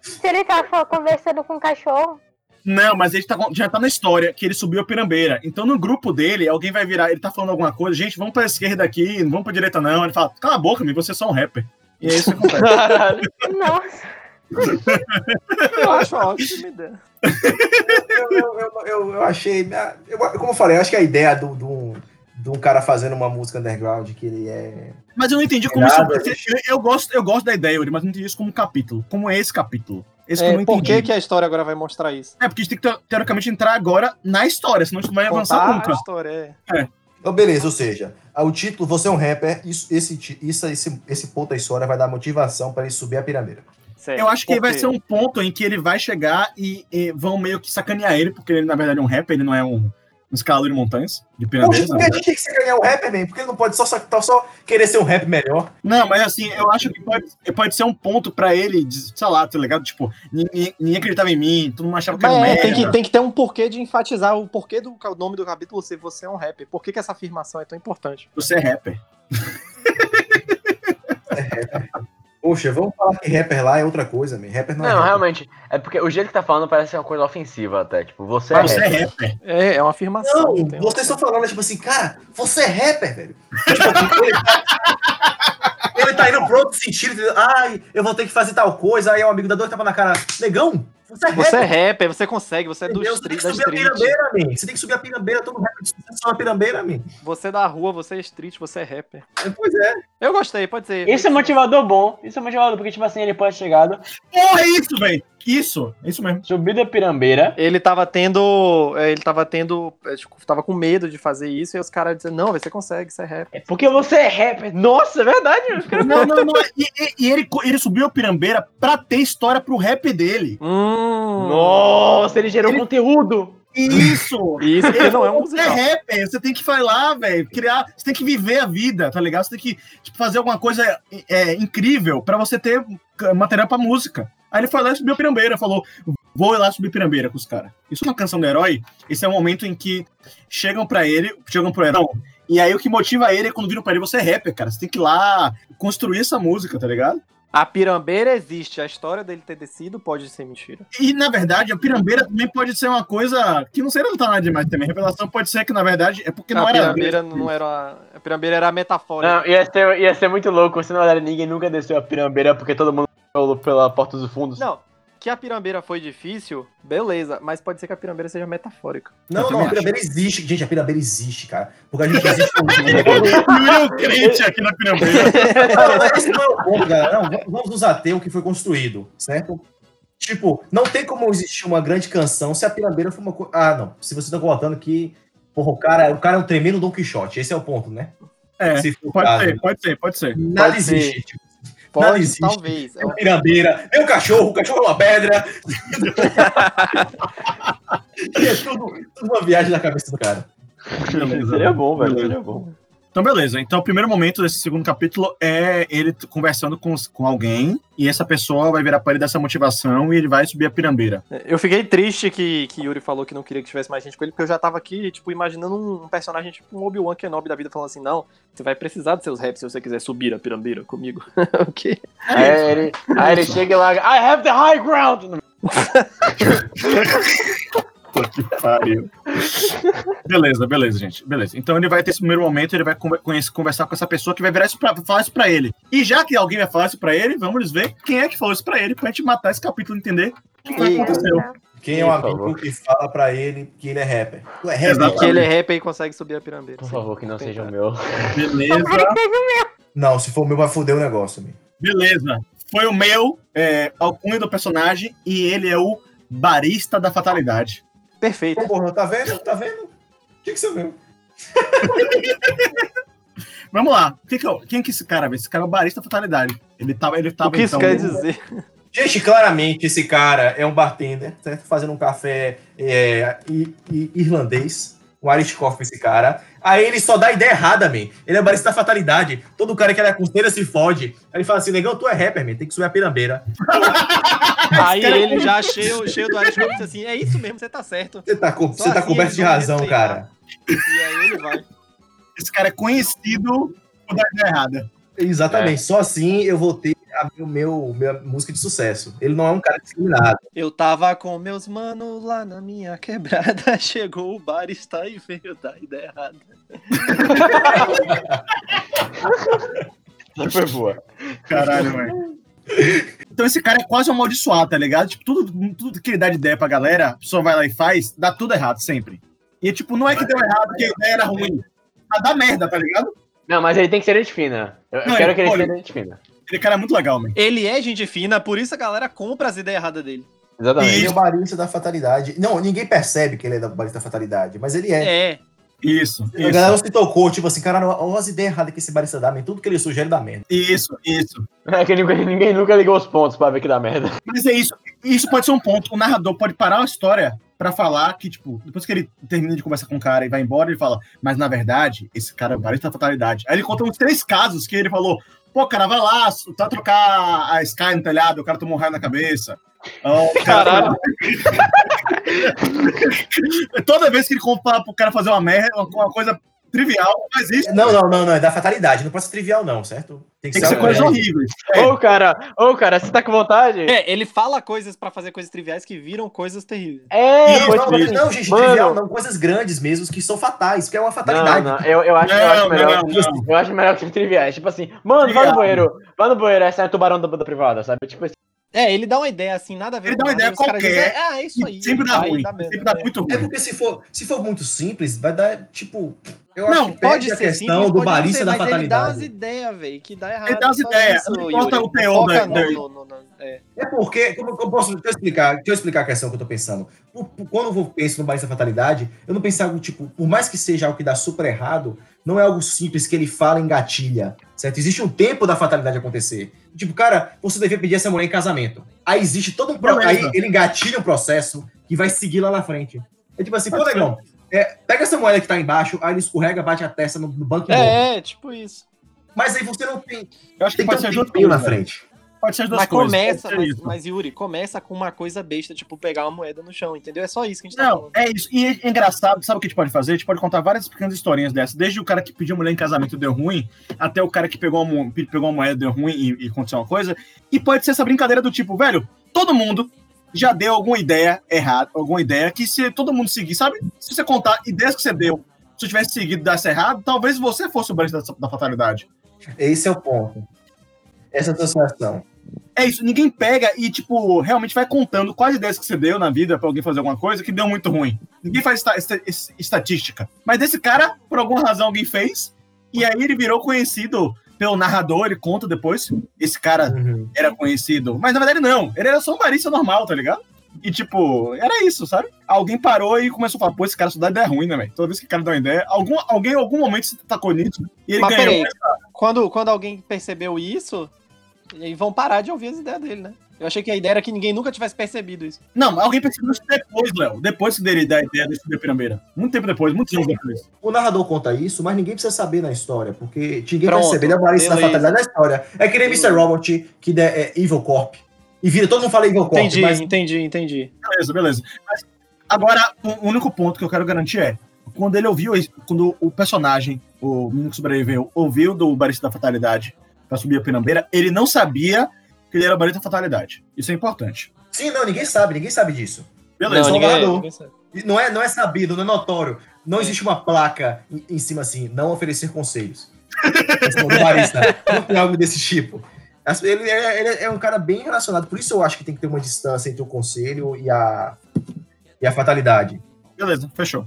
Se ele tava conversando com o cachorro, Não, mas ele tá, já tá na história que ele subiu a pirambeira. Então, no grupo dele, alguém vai virar, ele tá falando alguma coisa, gente, vamos pra esquerda aqui, não vamos pra direita, não. Ele fala, cala a boca, amigo, você é só um rapper. E é isso que acontece. Caralho, nossa, eu acho ótima ideia. Eu, eu, eu, eu- eu achei. eu- como eu falei, eu acho que a ideia do, do, de um cara fazendo uma música underground que ele é. Mas eu não entendi como Nada, isso. Eu, eu gosto, eu gosto da ideia, Yuri, mas não entendi isso como capítulo. Como é esse capítulo. Esse que eu não É, por entendi. que, que a história agora vai mostrar isso? É, porque a gente tem que, teoricamente, entrar agora na história, senão a gente não vai avançar Contar nunca. a história, é. Então, beleza, ou seja, o título Você é um rapper, isso, esse, isso, esse, esse ponto da história vai dar motivação para ele subir a. Certo. Eu acho que Por vai ser um ponto em que ele vai chegar e, e vão meio que sacanear ele, porque ele, na verdade, é um rapper, ele não é um, um escalador de montanhas, de por que a gente tem que ser ganhar um rapper, man? Porque ele não pode só, só, só querer ser um rap melhor. Não, mas assim, eu acho que pode, pode ser um ponto pra ele, de, sei lá, tá ligado? Tipo, ninguém, ninguém acreditava em mim, todo mundo achava que era um é, merda. tem, que, tem que ter um porquê de enfatizar o porquê do nome do capítulo ser você é um rapper. Por que, que essa afirmação é tão importante? Você é rapper. Poxa, vamos falar que rapper lá é outra coisa, man. Rapper não é Não, realmente. É porque o jeito que tá falando parece ser uma coisa ofensiva até. Tipo, você é Mas você é rapper. rapper. É, é uma afirmação. Não, um- vocês estão falando, tipo assim, cara, você é rapper, velho. Tipo assim, ele, tá, ele tá indo pro outro sentido, entendeu? ai, eu vou ter que fazer tal coisa, aí o amigo da dor tava na cara, negão, você é Você é rapper. rapper, você consegue, você é do entendeu? street, você tem que subir a pirambeira, man. Você tem que subir a pirambeira, todo rapper de sucesso é uma pirambeira, man. Você é da rua, você é street, você é rapper. Pois é. Eu gostei, pode ser. Isso é motivador bom. Isso é motivador, porque, tipo assim, ele pode chegar, Porra, é isso, velho. Isso, é isso mesmo. subir da pirambeira. Ele tava tendo. é, Ele tava tendo. é, tipo, tava com medo de fazer isso, e os caras dizendo, não, você consegue, você é rapper. É porque você é rapper. Nossa, é verdade. os caras- Não, não, não. E, e- e ele, ele subiu a pirambeira pra ter história pro rap dele. Hum. Nossa, ele gerou Ele- conteúdo. Isso! Isso porque não é um Você é musical. rapper, você tem que falar, velho, criar, você tem que viver a vida, tá ligado? Você tem que tipo, fazer alguma coisa é, incrível pra você ter material pra música. Aí ele foi lá e subiu a pirambeira, falou: vou ir lá subir pirambeira com os caras. Isso é uma canção do herói. Esse é o momento em que chegam pra ele, chegam pro herói. E aí o que motiva ele é quando viram pra ele, você é rapper, cara. Você tem que ir lá construir essa música, tá ligado? A pirambeira existe, a história dele ter descido pode ser mentira. E, na verdade, a pirambeira também pode ser uma coisa que não seria não tá nada demais também. A revelação pode ser que, na verdade, é porque não a era. pirambeira não era. uma- A pirambeira era a metáfora. Não, ia ser, ia ser muito louco se na verdade ninguém nunca desceu a pirambeira porque todo mundo pulou pela porta dos fundos. Não, que a pirambeira foi difícil, beleza, mas pode ser que a pirambeira seja metafórica. Não, não, a pirambeira existe. Gente, a pirambeira existe, cara. Porque a gente existe. Yuri é o crente aqui na pirambeira. Não, mas esse não é o ponto, galera. Não, vamos nos ater ao que foi construído, certo? Tipo, não tem como existir uma grande canção se a pirambeira for uma coisa. Ah, não. Se vocês estão colocando que. Porra, o cara, o cara é um tremendo Don Quixote. Esse é o ponto, né? É, Se for o pode caso. ser, pode ser, pode ser. Nada Pode ser. existe. Tipo, Pode, talvez. é uma pirambeira, é um cachorro, o cachorro é uma pedra. é tudo, tudo uma viagem na cabeça do cara. Beleza. Seria bom, velho. Seria bom. Então, beleza. Então, o primeiro momento desse segundo capítulo é ele conversando com, com alguém e essa pessoa vai virar para ele dessa motivação e ele vai subir a pirambeira. Eu fiquei triste que, que Yuri falou que não queria que tivesse mais gente com ele, porque eu já tava aqui, tipo, imaginando um, um personagem tipo um Obi-Wan Kenobi da vida falando assim, não, você vai precisar dos seus raps se você quiser subir a pirambeira comigo. o quê? Aí ele, aí ele chega lá, I have the high ground! Puta que pariu. beleza, beleza, gente. Beleza. Então ele vai ter esse primeiro momento, ele vai conversar com essa pessoa que vai virar isso pra, falar isso pra ele. E já que alguém vai falar isso pra ele, vamos ver quem é que falou isso pra ele, pra gente matar esse capítulo e entender o que aconteceu. Quem é o amigo que fala pra ele que ele é rapper? Tu é rapper? Que ele é rap e consegue subir a pirambeira. Por favor, que não seja o meu. Beleza, Não, se for o meu, vai foder o negócio, amigo. beleza. Foi o meu é, alcunha do personagem e ele é o barista da fatalidade. Perfeito. Pô, tá vendo? Tá vendo? O que, que você viu? Vamos lá. Quem que, é, o- quem que é esse cara? Esse cara é o barista da fatalidade. Ele tava, ele tava O que isso então, quer dizer? Gente, claramente esse cara é um bartender, certo? Fazendo um café é, i- i- irlandês. Um Irish Coffee esse cara. Aí ele só dá ideia errada, man. Ele é barista da fatalidade. Todo cara que ele aconselha se fode. Aí ele fala assim, negão, tu é rapper, man. Tem que subir a pirambeira. Aí ele já cheio, cheio do Coffee disse assim, é isso mesmo, você tá certo. Você tá, co- você tá assim coberto de razão, respeitar. cara. E aí ele vai. Esse cara é conhecido por dar ideia errada. Exatamente. Só assim eu vou ter a meu, meu, minha música de sucesso. Ele não é um cara discriminado. Eu tava com meus manos lá na minha quebrada, chegou o barista e veio dar ideia errada. Foi boa. Caralho, velho. Então esse cara é quase um amaldiçoado, tá ligado? Tipo, tudo, tudo que ele dá de ideia pra galera, a pessoa vai lá e faz, dá tudo errado, sempre. E tipo, não é que deu errado porque a ideia era ruim. Mas dá merda, tá ligado? Não, mas ele tem que ser gente fina. Eu, Não, quero que ele olha- seja gente fina. Aquele cara é muito legal, man. Ele é gente fina, por isso a galera compra as ideias erradas dele. Exatamente. Ele é o barista da fatalidade. Não, ninguém percebe que ele é da barista da fatalidade, mas ele é. É. Isso, A galera isso. se tocou, tipo assim, cara, olha as ideias erradas que esse barista dá, tudo que ele sugere dá merda. Isso, isso. É que ninguém, ninguém nunca ligou os pontos pra ver que dá merda. Mas é isso. Isso pode ser um ponto. O narrador pode parar a história pra falar que, tipo, depois que ele termina de conversar com o cara e vai embora, ele fala, mas na verdade, esse cara é o barista da fatalidade. Aí ele conta uns três casos que ele falou, pô, cara, vai lá, tá trocar a Sky no telhado, o cara tomou um raio na cabeça. Ó, o cara- Caralho. Toda vez que ele compra pro cara fazer uma merda, uma coisa trivial, faz isso. Não, não, não, não, é da fatalidade. Não pode ser trivial, não, certo? Tem que ser algo coisas grande. horríveis. É. Ô, cara, ô, cara, você tá com vontade? É, ele fala coisas pra fazer coisas triviais que viram coisas terríveis. É, Não, foi não, não, gente, Mano. trivial não, coisas grandes mesmo, que são fatais, que é uma Não, fatalidade. não, eu, eu, acho, eu Não, acho melhor. não, não. Eu acho melhor que triviais. Tipo assim, mano, vai Trivial. no banheiro, vai no banheiro, essa é a tubarão da banda privada, sabe? Tipo assim, É, ele dá uma ideia assim, nada a ver Ele com dá uma ideia qualquer, dizem, ah, é isso aí. Sempre dá Aí ruim. merda, Sempre dá é. muito É ruim. porque se for, se for muito simples, vai dar, tipo. Eu Não, acho que perde Pode a ser questão simples, do barista ser, da mas Ele dá umas fatalidade. ideias, velho, que dá errado. Ele dá umas só ideias, não importa o teor da- da- no- no- no- é. É porque, como eu posso deixa eu explicar, deixa eu explicar a questão que eu tô pensando. Quando eu penso no barista da fatalidade, eu não penso em algo tipo, por mais que seja algo que dá super errado, não é algo simples que ele fala em gatilha, certo? Existe um tempo da fatalidade acontecer. Tipo, cara, você devia pedir essa mulher em casamento. Aí existe todo um pro... Aí ele engatilha um processo que vai seguir lá na frente. É tipo assim, pô, negão, é, pega essa moeda que tá embaixo, aí ele escorrega, bate a testa no, no banco e. É, é, tipo isso. Mas aí você não tem, Eu acho que tem que pode ter ser um duas tempinho na coisas. frente. Pode ser as duas Mas coisas. começa, ser mas, mas, Yuri, começa com uma coisa besta, tipo pegar uma moeda no chão, entendeu? É só isso que a gente tá Não, falando. é isso. E é engraçado, sabe o que a gente pode fazer? A gente pode contar várias pequenas historinhas dessas. Desde o cara que pediu mulher em casamento e deu ruim, até o cara que pegou uma, pegou uma moeda deu ruim e, e aconteceu uma coisa. E pode ser essa brincadeira do tipo, velho, todo mundo já deu alguma ideia errada, alguma ideia que se todo mundo seguir, sabe? Se você contar ideias que você deu, se eu tivesse seguido e desse errado, talvez você fosse o barista da, da fatalidade. Esse é o ponto. Essa associação. É isso, ninguém pega e, tipo, realmente vai contando quais ideias que você deu na vida pra alguém fazer alguma coisa que deu muito ruim. Ninguém faz esta- esta- es- estatística. Mas desse cara, por alguma razão, alguém fez, e aí ele virou conhecido pelo narrador, ele conta depois. Esse cara Uhum. era conhecido. Mas na verdade, não. Ele era só um barista normal, tá ligado? E, tipo, era isso, sabe? Alguém parou e começou a falar, pô, esse cara só dá ideia ruim, né, velho? Toda vez que o cara dá uma ideia, algum, alguém em algum momento se tacou nisso e ele Mas ganhou. peraí, quando, quando alguém percebeu isso, e vão parar de ouvir as ideias dele, né? Eu achei que a ideia era que ninguém nunca tivesse percebido isso. Não, alguém percebeu isso depois, Léo. Depois que dele dar a ideia de subir a pirambeira. Muito tempo depois, muitos anos depois. O narrador conta isso, mas ninguém precisa saber na história, porque ninguém Pronto, percebe. Ele é o barista da fatalidade da história. É que nem Mr. Robot, que é Evil Corp. E vira, todo mundo fala Evil Corp, Entendi, mas entendi, entendi. Beleza, beleza. Mas, agora, o único ponto que eu quero garantir é: quando ele ouviu, isso- quando o personagem, o menino que sobreviveu, ouviu do barista da fatalidade pra subir a pirambeira, ele não sabia que ele era o barista da fatalidade. Isso é importante. Sim, não, ninguém sabe, ninguém sabe disso. Beleza. não, ninguém, ninguém sabe. Não é, não é sabido, não é notório. Não existe uma placa em, em cima assim, não oferecer conselhos. Barista. Não tem algo desse tipo. Ele é, ele é um cara bem relacionado, por isso eu acho que tem que ter uma distância entre o conselho e a, e a fatalidade. Beleza, fechou.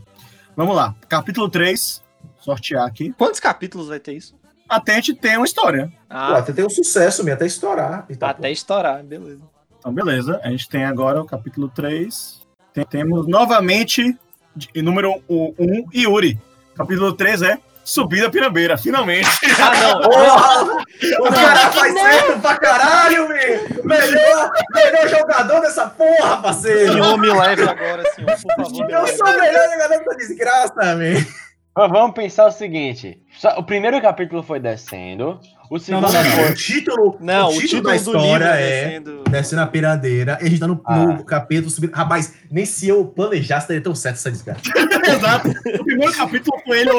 Vamos lá. Capítulo 3. Sortear aqui. Quantos capítulos vai ter isso? Até a gente tem uma história. Pô, Ah, até tem um sucesso mesmo, até estourar. e tal. até estourar, beleza. Então, beleza. A gente tem agora o capítulo 3. Tem- temos novamente, de- número 1, Yuri. Capítulo 3 é Subir a Pirambeira, finalmente. Ah, não. Porra! O cara faz certo pra caralho, meu! Melhor, melhor jogador dessa porra, parceiro! Senhor, me leve agora, senhor, por favor. Eu sou o melhor jogador dessa desgraça, meu! Mas vamos pensar o seguinte: o primeiro capítulo foi descendo, o segundo não, não, não. foi. O título, Não, o título da do livro história é descendo. Descendo a pirandeira, e a gente tá no, Ah. no capítulo subindo. Rapaz, nem se eu planejasse, daria tão certo essa desgraça. Exato. O primeiro capítulo foi ele,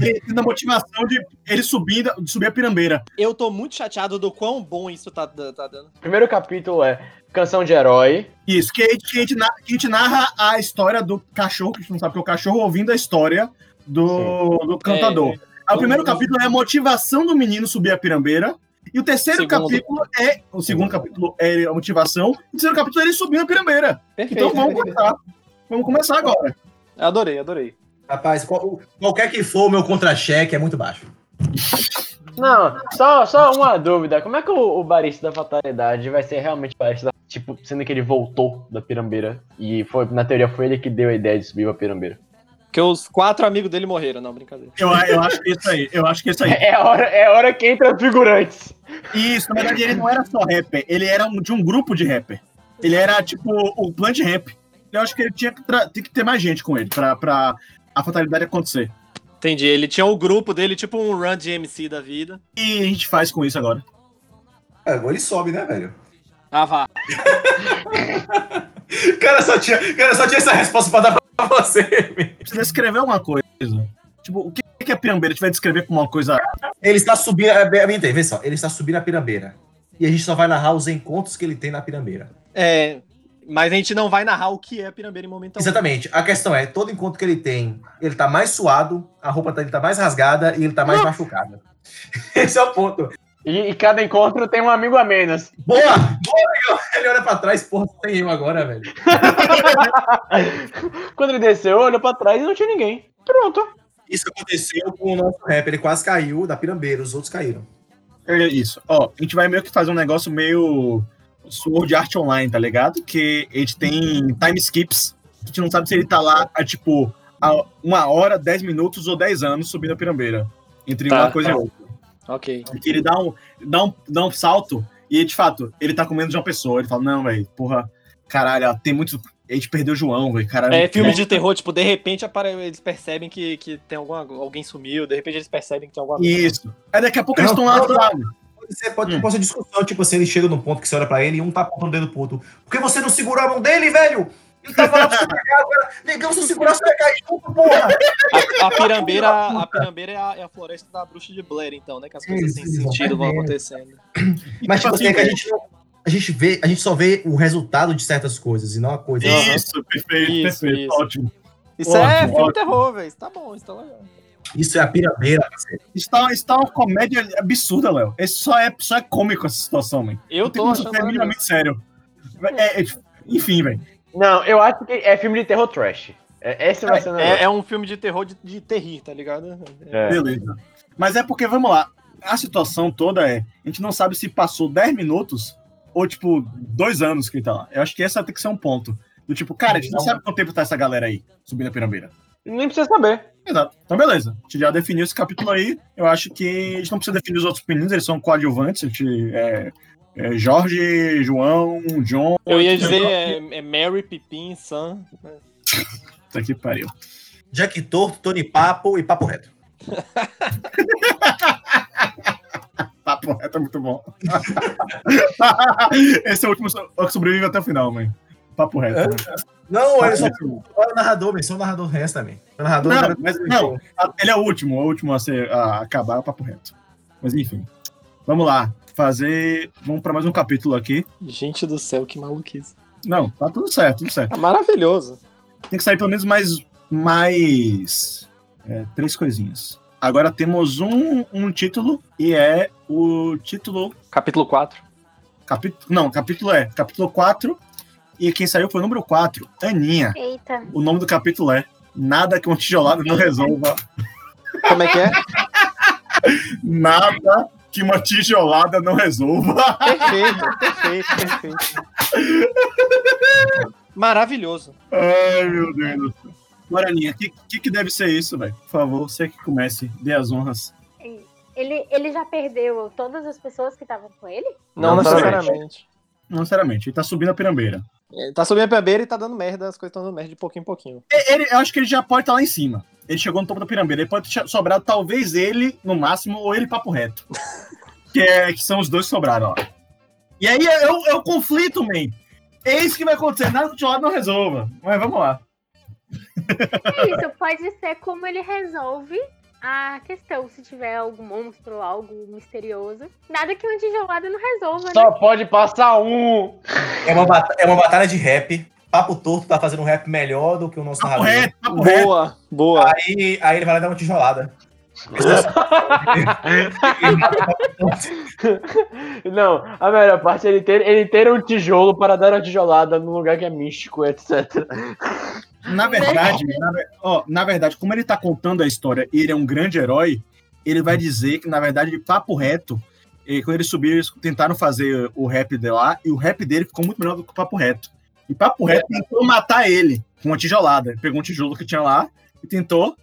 ele na motivação de ele subindo, de subir a pirambeira. Eu tô muito chateado do quão bom isso tá, tá dando. O primeiro capítulo é Canção de Herói. Isso, que a, gente, que, a gente, na- que a gente narra a história do cachorro, que a gente não sabe que é o cachorro ouvindo a história do, do cantador. Aí o primeiro capítulo é a motivação do menino subir a pirambeira. E o terceiro Segundo. capítulo é. O segundo capítulo é a motivação. E o terceiro capítulo é ele subindo a pirambeira. Perfeito. Então vamos perfeito. começar. Vamos começar agora. Adorei, adorei. Rapaz, qual- qualquer que for o meu contra-cheque é muito baixo. Não, só, só uma dúvida: como é que o, o barista da fatalidade vai ser realmente barista da. Tipo, sendo que ele voltou da pirambeira e foi, na teoria foi ele que deu a ideia de subir a pirambeira. Porque os quatro amigos dele morreram, não, brincadeira. Eu, eu acho que é isso aí. Eu acho que é isso aí. É hora, é hora que entra os figurantes. Isso, na verdade, ele não era só rapper, ele era um- de um grupo de rapper. Ele era tipo o Plant Rap. Eu acho que ele tinha que, tem que ter mais gente com ele pra, pra a fatalidade acontecer. Entendi. Ele tinha o grupo dele, tipo um Run DMC da vida. E a gente faz com isso agora. É, agora ele sobe, né, velho? Ah, vá. O cara só tinha, o cara só tinha essa resposta pra dar pra você. Precisa escrever uma coisa. Tipo, o que que é pirambeira? A gente vai descrever como uma coisa. Ele está subindo. É, bem, bem, vê só, ele está subindo a pirambeira. E a gente só vai narrar os encontros que ele tem na pirambeira. É. Mas a gente não vai narrar o que é a pirambeira em momento algum. Exatamente. A questão é, todo encontro que ele tem, ele tá mais suado, a roupa dele tá mais rasgada e ele tá mais machucado. Esse é o ponto. E, e cada encontro tem um amigo a menos. Boa! Boa! Ele olha pra trás, porra, tem eu agora, velho. Quando ele desceu, olhou pra trás e não tinha ninguém. Pronto. Isso aconteceu com o nosso rap. Ele quase caiu da pirambeira, os outros caíram. É isso. Ó, a gente vai meio que fazer um negócio meio Sword Art Online, tá ligado? Que a gente tem time skips. A gente não sabe se ele tá lá há, tipo, há uma hora, dez minutos ou dez anos subindo a pirambeira. Entre Tá, uma coisa tá. e outra. Ok. que ele dá um, dá um, dá um salto e, de fato, ele tá com menos de uma pessoa. Ele fala, não, velho, porra, caralho, ó, tem muito... A gente perdeu o João, velho, caralho. É filme de terror, tipo, de repente eles percebem que, que tem alguma... alguém sumiu, de repente eles percebem que tem alguma Isso. Aí daqui a pouco eles estão lá, não. sabe? ser, pode, Hum. pode ser discussão, tipo assim, ele chega num ponto que você olha pra ele e um tá apontando o dedo pro outro. Por que você não segurou a mão dele, velho? Tava lá pra. Negão, se segurar, você vai cair junto, porra! A, a pirambeira, a pirambeira é a, é a floresta da bruxa de Blair, então, né? Que as coisas sem Isso, sentido vão acontecendo. Mas, tipo assim, é que a gente não. A gente, vê, a gente só vê o resultado de certas coisas e não a coisa. Isso, perfeito, Isso, perfeito, isso. ótimo. Isso Ótimo, é filme terror, velho. Isso tá bom, isso tá legal. Isso é a pirambeira, parceiro. Está, está uma comédia absurda, Léo. Só é, só é cômico essa situação, man. Eu tô achando ser minimamente sério. É, é, enfim, velho. Não, eu acho que é filme de terror trash. É, esse vai ser o negócio. É, é um filme de terror de, de terrir, tá ligado? É. Beleza. Mas é porque, vamos lá, a situação toda é, a gente não sabe se passou 10 minutos ou, tipo, dois anos que ele tá lá. Eu acho que essa tem que ser um ponto. Do tipo, cara, a gente não sabe quanto tempo tá essa galera aí, subindo a pirambeira. Nem precisa saber. Exato. Então, beleza. A gente já definiu esse capítulo aí. Eu acho que a gente não precisa definir os outros meninos, eles são coadjuvantes. A gente, é, é Jorge, João, John. Eu ia dizer é, é Mary, Pipim, Sam. Puta que pariu. Jack Torto, Tony Papo e Papo Reto. Papo reto é muito bom. Esse é o último so- o que sobrevive até o final, mãe. Papo reto. né? Não, ele só é o narrador, mas só o narrador resta também. O narrador Não, mas não, ele é o último, o último a, ser, a acabar é o papo reto. Mas enfim. Vamos lá. Fazer. Vamos para mais um capítulo aqui. Gente do céu, que maluquice. Não, tá tudo certo, tudo certo. É maravilhoso. Tem que sair pelo menos mais. mais é, três coisinhas. Agora temos um, um título e é o título. Capítulo 4. Capítulo. Não, capítulo é. Capítulo 4. E quem saiu foi o número 4, Aninha. Eita. O nome do capítulo é Nada que um tijolado não resolva. Como é que é? Nada que uma tijolada não resolva. Perfeito, perfeito, perfeito. Maravilhoso. Ai, meu Deus do céu. Moraninha, o que, que, que deve ser isso, velho? Por favor, você que comece, dê as honras. Ele, ele já perdeu todas as pessoas que estavam com ele? Não, Não necessariamente. Não, sinceramente, ele tá subindo a pirambeira. Ele tá subindo a pirambeira e tá dando merda, as coisas estão dando merda de pouquinho em pouquinho. Ele, eu acho que ele já pode estar lá em cima. Ele chegou no topo da pirambeira. Ele pode ter sobrado, talvez, ele, no máximo, ou ele papo reto. que, é, que são os dois que sobraram, ó. E aí é, o- é o conflito, man. É isso que vai acontecer. Nada que o não resolva. Mas vamos lá. É isso, pode ser como ele resolve a questão, se tiver algum monstro, algo misterioso. Nada que uma tijolada não resolva, né? Só pode passar um. É uma, é uma batalha de rap. Papo Torto tá fazendo um rap melhor do que o nosso Papo narrador. reto, papo reto. Boa, boa. Aí, aí ele vai lá dar uma tijolada. Não, a melhor parte é ele ter, ele ter um tijolo para dar uma tijolada num lugar que é místico, etc. Na verdade, na, ó, na verdade, como ele tá contando a história ele é um grande herói, ele vai dizer que, na verdade, de papo reto, e quando eles subiram, eles tentaram fazer o rap de lá, e o rap dele ficou muito melhor do que o papo reto. E papo reto tentou matar ele com uma tijolada. Ele Pegou um tijolo que tinha lá e tentou.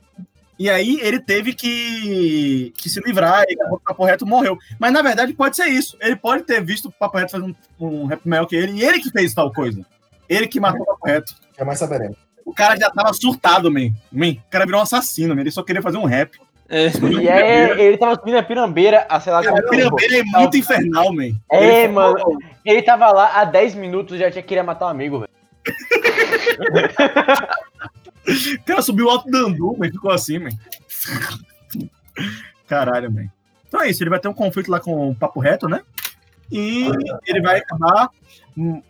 E aí ele teve que, que se livrar e o papo reto morreu. Mas na verdade pode ser isso. Ele pode ter visto o papo reto fazendo um, um rap melhor que ele, e ele que fez tal coisa. Ele que matou o papo reto. Jamais saberemos. O cara já tava surtado, man. man. O cara virou um assassino, man. Ele só queria fazer um rap. É. E é, ele tava subindo a pirambeira, a sei lá o tempo. Pirambeira é muito infernal, man. É, Ele mano. falou, Ele tava lá há 10 minutos e já tinha queria matar um amigo, velho. O cara subiu alto do Andu, man. Ficou assim, man. Caralho, man. Então é isso. Ele vai ter um conflito lá com o Papo Reto, né? E ele vai acabar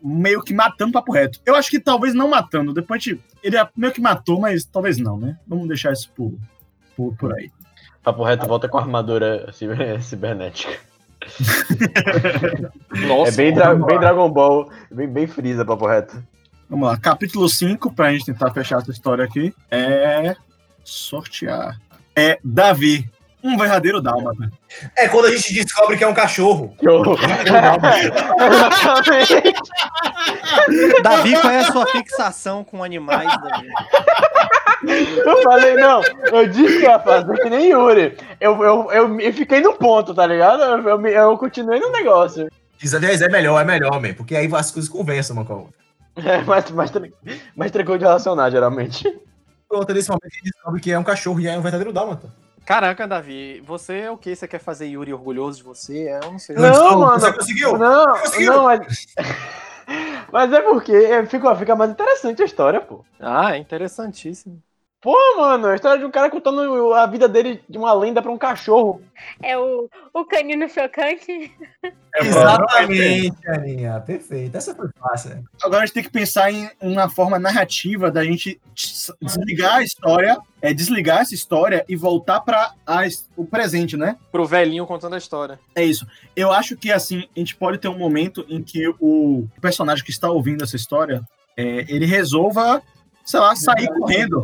meio que matando o Papo Reto. Eu acho que talvez não matando. Depois gente- ele meio que matou, mas talvez não, né? Vamos deixar isso por, por, por aí. Papo reto volta com a armadura ciber- cibernética. Nossa, é bem, dra- bem Dragon Ball, bem, bem Freeza, papo reto. Vamos lá. Capítulo 5, pra gente tentar fechar essa história aqui, é sortear. É Davi, um verdadeiro dálmata. É quando a gente descobre que é um cachorro. Que horror. Exatamente. Davi, qual é a sua fixação com animais, Davi? Eu falei, não, eu disse que ia fazer que nem Yuri. Eu, eu, eu, eu fiquei no ponto, tá ligado? Eu, eu, eu continuei no negócio. Isso, aliás, é melhor, é melhor, man. Porque aí as coisas conversam uma com a outra. É, mas, mas, tran- mas tranquilo de relacionar, geralmente. Pronto, nesse momento a gente descobre que é um cachorro e é um verdadeiro dálmata. Caraca, Davi, você é o que? Você quer fazer Yuri orgulhoso de você? Eu não sei. Não, Gostou? mano. Você conseguiu? Não, Conseguiu? não, mas. mas é porque é, fica, fica mais interessante a história, pô. Ah, é interessantíssimo. Pô, mano, a história de um cara contando a vida dele de uma lenda pra um cachorro. É o, o canino chocante. Exatamente, Aninha. Perfeito. Essa foi fácil. Agora a gente tem que pensar em uma forma narrativa da gente des- desligar a história, é, desligar essa história e voltar para o presente, né? Pro velhinho contando a história. É isso. Eu acho que assim, a gente pode ter um momento em que o personagem que está ouvindo essa história, é, ele resolva, sei lá, sair correndo.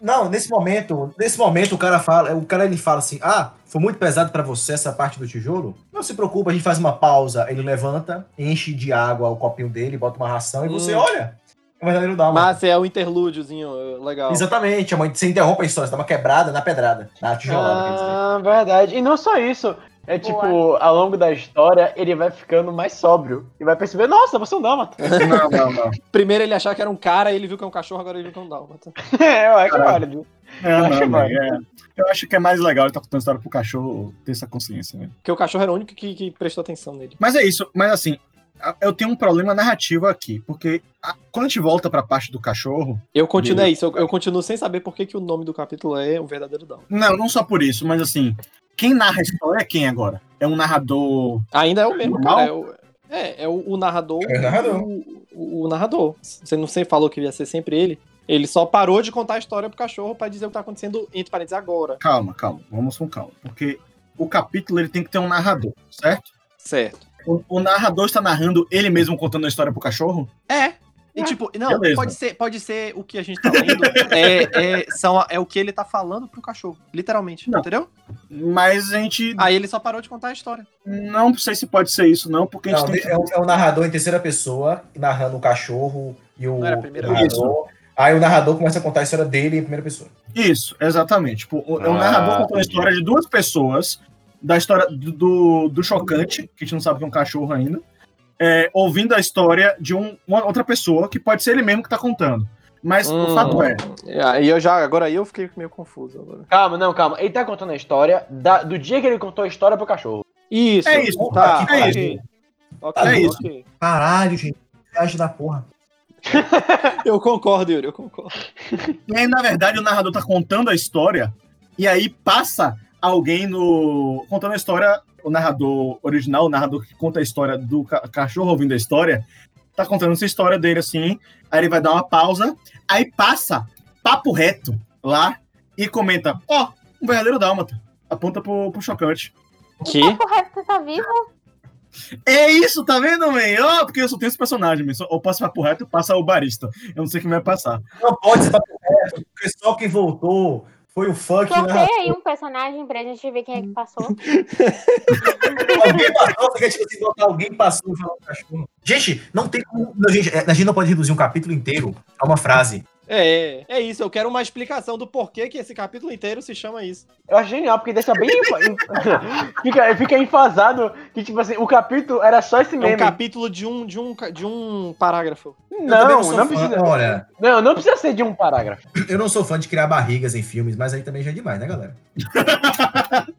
Não, nesse momento, nesse momento o cara fala, o cara ele fala assim: "Ah, foi muito pesado pra você essa parte do tijolo? Não se preocupa, a gente faz uma pausa". Ele levanta, enche de água o copinho dele, bota uma ração e você Hum. olha. É verdadeiro Dalma. É o interlúdiozinho legal. Exatamente, a mãe você interrompe a história, você dá uma quebrada na pedrada, na tijolada. Ah, verdade. E não só isso. É tipo, ao longo da história, ele vai ficando mais sóbrio. E vai perceber, nossa, você é um dálmata. Não, não, não. Primeiro ele achava que era um cara, ele viu que é um cachorro, agora ele viu que é um dálmata. é, eu acho válido. É, Eu não, acho não, válido. é. Eu acho que é mais legal ele estar contando história pro cachorro ter essa consciência, né? Porque o cachorro era o único que, que prestou atenção nele. Mas é isso, mas assim, eu tenho um problema narrativo aqui, porque a- quando a gente volta pra parte do cachorro, Eu continuo, é isso, eu, eu continuo sem saber por que, que o nome do capítulo é o verdadeiro dálmata. não, não só por isso, mas assim, quem narra a história é quem agora? É um narrador. Ainda é o mesmo, Normal? cara. É, o, é, é o, o narrador. É o narrador. O, o- o narrador. Você não sei, falou que ia ser sempre ele. Ele só parou de contar a história pro cachorro pra dizer o que tá acontecendo, entre parênteses, agora. Calma, calma, vamos com calma. Porque o capítulo ele tem que ter um narrador, certo? Certo. O, o narrador está narrando ele mesmo contando a história pro cachorro? É. E tipo, não, Beleza. pode ser, pode ser o que a gente tá lendo. é, é, são, é o que ele tá falando pro cachorro. Literalmente. Não. Entendeu? Mas a gente Aí ele só parou de contar a história. não sei se pode ser isso, não, porque a gente Não, tem é, o, é o narrador em terceira pessoa, narrando o cachorro e o Não era a primeira narrador. Aí o narrador começa a contar a história dele em primeira pessoa. Isso, exatamente. Tipo, o- é um Ah, narrador contando a história de duas pessoas, da história do, do, do chocante, que a gente não sabe que é um cachorro ainda, é, ouvindo a história de um, uma outra pessoa, que pode ser ele mesmo que tá contando. Mas o Hum. fato é, Aí eu já, agora eu fiquei meio confuso agora. Calma, não, calma. Ele tá contando a história da- do dia que ele contou a história pro cachorro. Isso. É isso, Tá, é ok. Ok, É isso. ok. Caralho, gente. Viagem da porra. Eu concordo, Yuri, eu concordo. E aí, na verdade, o narrador tá contando a história, e aí passa alguém no. contando a história, o narrador original, o narrador que conta a história do ca- cachorro ouvindo a história, tá contando essa história dele assim, aí ele vai dar uma pausa, aí passa papo reto lá e comenta: Ó, um verdadeiro dálmata. Aponta pro, pro chocante. Que? O resto tá vivo? É isso, tá vendo, man? Ó, porque eu só tenho esse personagem, man. Ou passa papo reto, passa o barista. Eu não sei quem vai passar. Não pode ser papo reto, porque só quem voltou foi o funk Sorteia narrador. aí um personagem pra gente ver quem é que passou. Alguém passou, você quer tipo assim, botar alguém passou e cachorro. Gente, não tem como. não, gente, é, a gente não pode reduzir um capítulo inteiro a uma frase. É, é isso. Eu quero uma explicação do porquê que esse capítulo inteiro se chama isso. Eu acho genial, porque deixa bem. fica, fica enfasado que, tipo assim, o capítulo era só esse É um meme. capítulo de um, de um, de um parágrafo. Não, não fã, precisa. Olha, Não, não precisa ser de um parágrafo. eu não sou fã de criar barrigas em filmes, mas aí também já é demais, né, galera?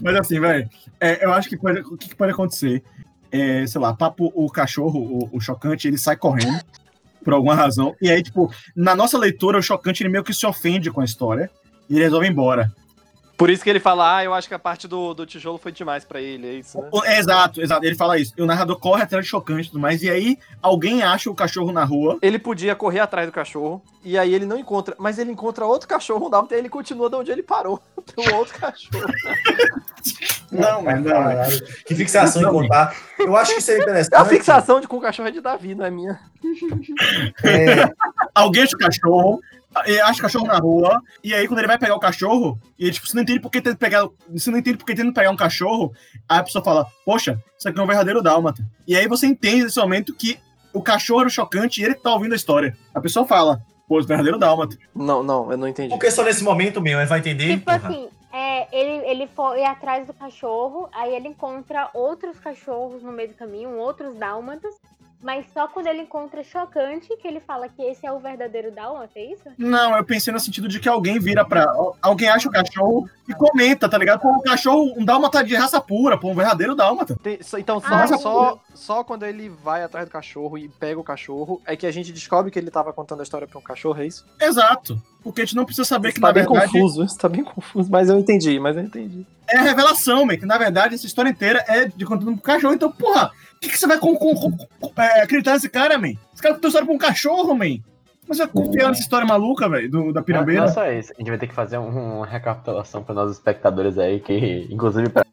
Mas assim, velho, é, eu acho que pode, o que, que pode acontecer? É, sei lá, papo o cachorro, o, o chocante, ele sai correndo por alguma razão. E aí, tipo, na nossa leitura, o chocante ele meio que se ofende com a história e ele resolve ir embora. Por isso que ele fala, ah, eu acho que a parte do, do tijolo foi demais pra ele, é isso, né? O- é, exato, exato. Ele fala isso. E o narrador corre atrás do chocante e tudo mais. E aí, alguém acha o cachorro na rua. Ele podia correr atrás do cachorro, e aí ele não encontra, mas ele encontra outro cachorro, tempo, ele continua de onde ele parou. Tem um outro cachorro. Não, mas não. mas- Que fixação em Não, contar. Eu acho que isso é interessante. A fixação de com o cachorro é de Davi, não é minha. É, Alguém acha o cachorro. E Acha o cachorro na rua, e aí quando ele vai pegar o cachorro, e ele, tipo, você não entende por que que pegar. Você não entende por que que pegar um cachorro, aí a pessoa fala, poxa, isso aqui é um verdadeiro dálmata. E aí você entende nesse momento que o cachorro era o chocante e ele tá ouvindo a história. A pessoa fala, pô, verdadeiro dálmata. Não, não, eu não entendi. porque só nesse momento, meu, ele vai entender. Tipo assim, é, ele, ele foi atrás do cachorro, aí ele encontra outros cachorros no meio do caminho, outros dálmatas. Mas só quando ele encontra chocante que ele fala que esse é o verdadeiro Dálmata, é isso? Não, eu pensei no sentido de que alguém vira pra. Alguém acha o cachorro e comenta, tá ligado? Pô, um cachorro, um dálmata de raça pura, pô, um verdadeiro dálmata. Tem- então, só, Ah, só, só quando ele vai atrás do cachorro e pega o cachorro, é que a gente descobre que ele tava contando a história pra um cachorro, é isso? Exato. Porque a gente não precisa saber que, tá na bem verdade, confuso, isso tá bem confuso, mas eu entendi, mas eu entendi. é a revelação, man, que na verdade essa história inteira é de contando pro cachorro. Então, porra, o que, que você vai com, com- com- com- é, acreditar nesse cara, man? Esse cara contou história pra um cachorro, man. Mas vai confiar nessa história maluca, velho, do- da Não, pirambeira? não é só isso. A gente vai ter que fazer um- uma recapitulação para nossos espectadores aí, que inclusive pra,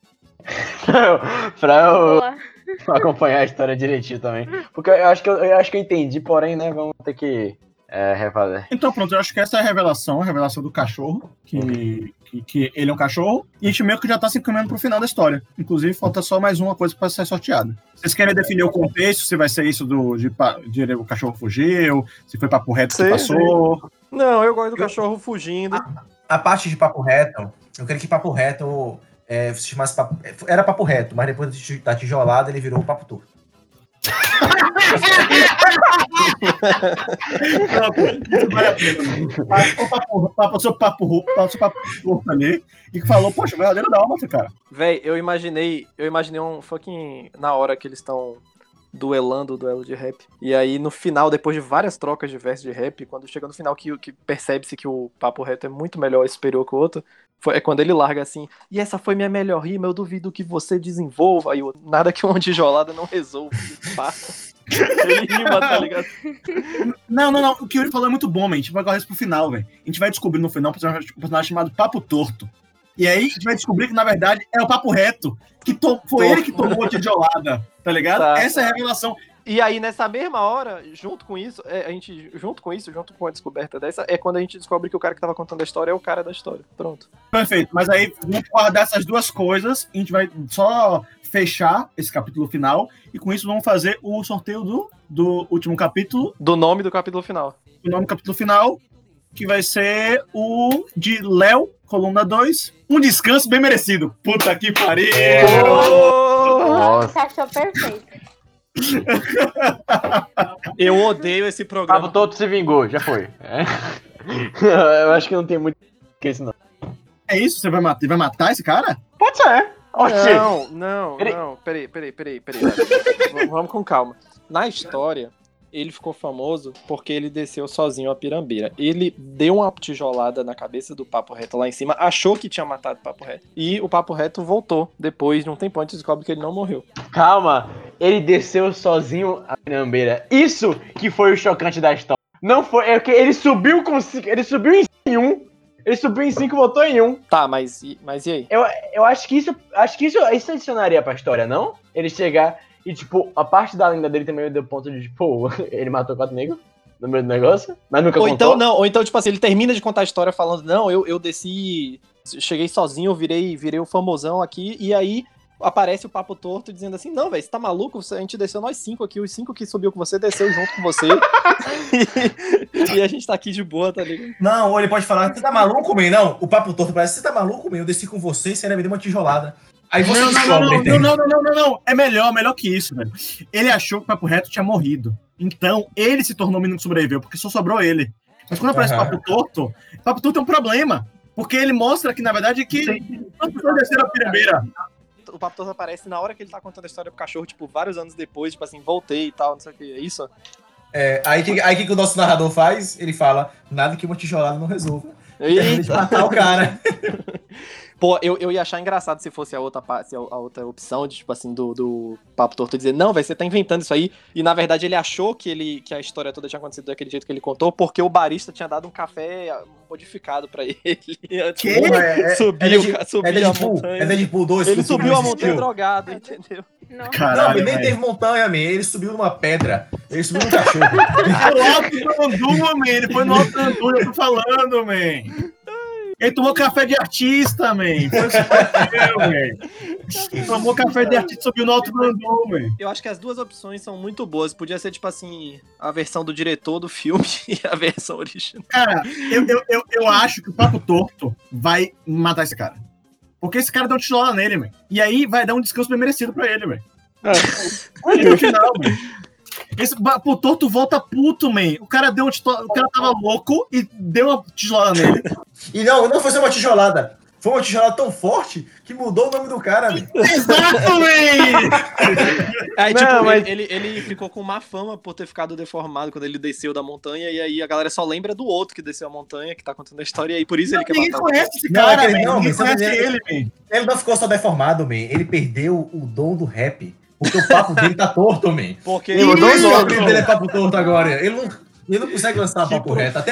pra eu, pra eu Boa. acompanhar a história direitinho também. Porque eu acho que eu, eu acho que eu entendi, porém, né, vamos ter que é, refazer. Então, pronto, eu acho que essa é a revelação, a revelação do cachorro, que, que, que ele é um cachorro, e a gente meio que já tá se encaminhando pro final da história. Inclusive, falta só mais uma coisa pra ser sorteada. Vocês querem definir o contexto, se vai ser isso do, de, pa- de o cachorro fugiu, se foi papo reto que passou. Não, eu gosto do cachorro fugindo. A parte de papo reto, eu queria que papo reto é, se chamasse papo, era papo reto, mas depois da tijolada ele virou papo torto. Não, vale a pena. Passou papo, passou papo, passou papo ali, e falou, poxa, verdadeiro dálmata, cara. Véi, eu imaginei. Eu imaginei um fucking. Na hora que eles estão duelando o duelo de rap. E aí, no final, depois de várias trocas de versos de rap, quando chega no final que, que percebe-se que o papo reto é muito melhor, superior que o outro, foi, é quando ele larga assim. E essa foi minha melhor rima, eu duvido que você desenvolva. O nada que uma tijolada não resolve. Pá. Ele rima, tá ligado? Não, não, não. O que ele falou é muito bom, man. A gente vai guardar isso pro final, velho. A gente vai descobrir no final um personagem, um personagem chamado Papo Torto. E aí a gente vai descobrir que, na verdade, é o Papo Reto. Que to- foi ele que tomou a tijolada, tá ligado? Tá. Essa é a revelação. E aí, nessa mesma hora, junto com isso, é, a gente, junto com isso, junto com a descoberta dessa, é quando a gente descobre que o cara que tava contando a história é o cara da história. Pronto. Perfeito. Mas aí vamos guardar essas duas coisas. A gente vai só fechar esse capítulo final. E com isso vamos fazer o sorteio do, do último capítulo. Do nome do capítulo final. O nome do capítulo final. Que vai ser o de Léo, coluna 2. Um descanso bem merecido. Puta que pariu! Nossa. Encaixou perfeito. Eu odeio esse programa. todo se vingou, já foi. É. Eu acho que não tem muito que isso não. É isso? Você vai matar, vai matar esse cara? Pode ser. Oxê. Não, não, Peraí. não. Peraí, peraí, peraí, peraí. Vamos com calma. Na história, ele ficou famoso porque ele desceu sozinho a pirambeira. Ele deu uma tijolada na cabeça do Papo Reto lá em cima, achou que tinha matado o Papo Reto. E o Papo Reto voltou depois de um tempo antes descobre que ele não morreu. Calma, ele desceu sozinho a pirambeira. Isso que foi o chocante da história. Não foi, é que ele subiu com cinco, ele subiu em um, ele subiu em cinco, e voltou em um. Tá, mas, e- mas e aí? Eu acho que isso, acho que isso, isso adicionaria pra história, não? Ele chegar e tipo, a parte da lenda dele também deu ponto de tipo, ele matou quatro negros no meio do negócio, mas nunca Ou contou. então, não, ou então, tipo assim, ele termina de contar a história falando, não, eu, eu desci, cheguei sozinho, virei, virei o famosão aqui, e aí aparece o papo torto dizendo assim, não, velho, você tá maluco? A gente desceu nós cinco aqui, os cinco que subiu com você, desceu junto com você. e, e a gente tá aqui de boa, tá ligado? Não, ou ele pode falar, você tá maluco, man? Não, o papo torto parece, você tá maluco, man? Eu desci com você e você ainda me deu uma tijolada. Aí você Não, não, descobre, não, não, não, não, não, não, não. É melhor, melhor que isso, velho. Ele achou que o Papo Reto tinha morrido. Então, ele se tornou o menino que sobreviveu, porque só sobrou ele. Mas quando aparece o Aham. Papo Torto, o Papo Torto é um problema. Porque ele mostra que, na verdade, que desceram a pirambeira. O papo torto aparece na hora que ele tá contando a história pro cachorro, tipo, vários anos depois, tipo assim, voltei e tal, não sei o que, é isso? É, aí o que, aí que, que o nosso narrador faz? Ele fala, nada que uma tijolada não resolva. Termina de Eita. matar o cara. Pô, eu, eu ia achar engraçado se fosse a outra, pa- se a, a outra opção de, tipo assim, do, do Papo Torto dizer, não, velho, você tá inventando isso aí. E na verdade ele achou que, ele, que a história toda tinha acontecido daquele jeito que ele contou, porque o barista tinha dado um café modificado pra ele antes Que? de Porra, é, é, subir, é, o Deadpool, é a montanha. é Deadpool 2. ele subiu a não montanha drogado, entendeu? Não. Não, Caralho, ele nem teve montanha, man. Ele subiu numa pedra. Ele subiu num cachorro. Foi no alto do Andu, man. Ele foi no alto do Andu, eu tô falando, man. Ele tomou café de artista, man. Foi isso. Tomou café de artista e subiu no alto do Andu, man. Eu acho que as duas opções são muito boas. Podia ser, tipo assim, a versão do diretor do filme e a versão original. Cara, eu, eu, eu, eu acho que o Papo Torto vai matar esse cara. Porque esse cara deu um tijola nele, man. E aí vai dar um descanso bem merecido pra ele, man. E no final, man. Esse papo torto volta puto, man. O cara deu um tito- O cara tava louco e deu uma tijolada nele. E não, não foi só uma tijolada. Foi uma tijolada tão forte que mudou o nome do cara. Exato, man! Aí, Não, tipo, mas- ele, ele, ele ficou com má fama por ter ficado deformado quando ele desceu da montanha, e aí a galera só lembra do outro que desceu a montanha, que tá contando a história, e aí por isso ele quer Ninguém matar o conhece esse Não, cara, man. não, Ninguém conhece dizer- ele, man. Ele não ficou só deformado, man. Ele perdeu o dom do rap. Porque o papo dele tá torto, man. Porque Ele o isso que o nome. apelido dele é papo torto agora. Ele não, ele não consegue lançar Que papo reto. Até,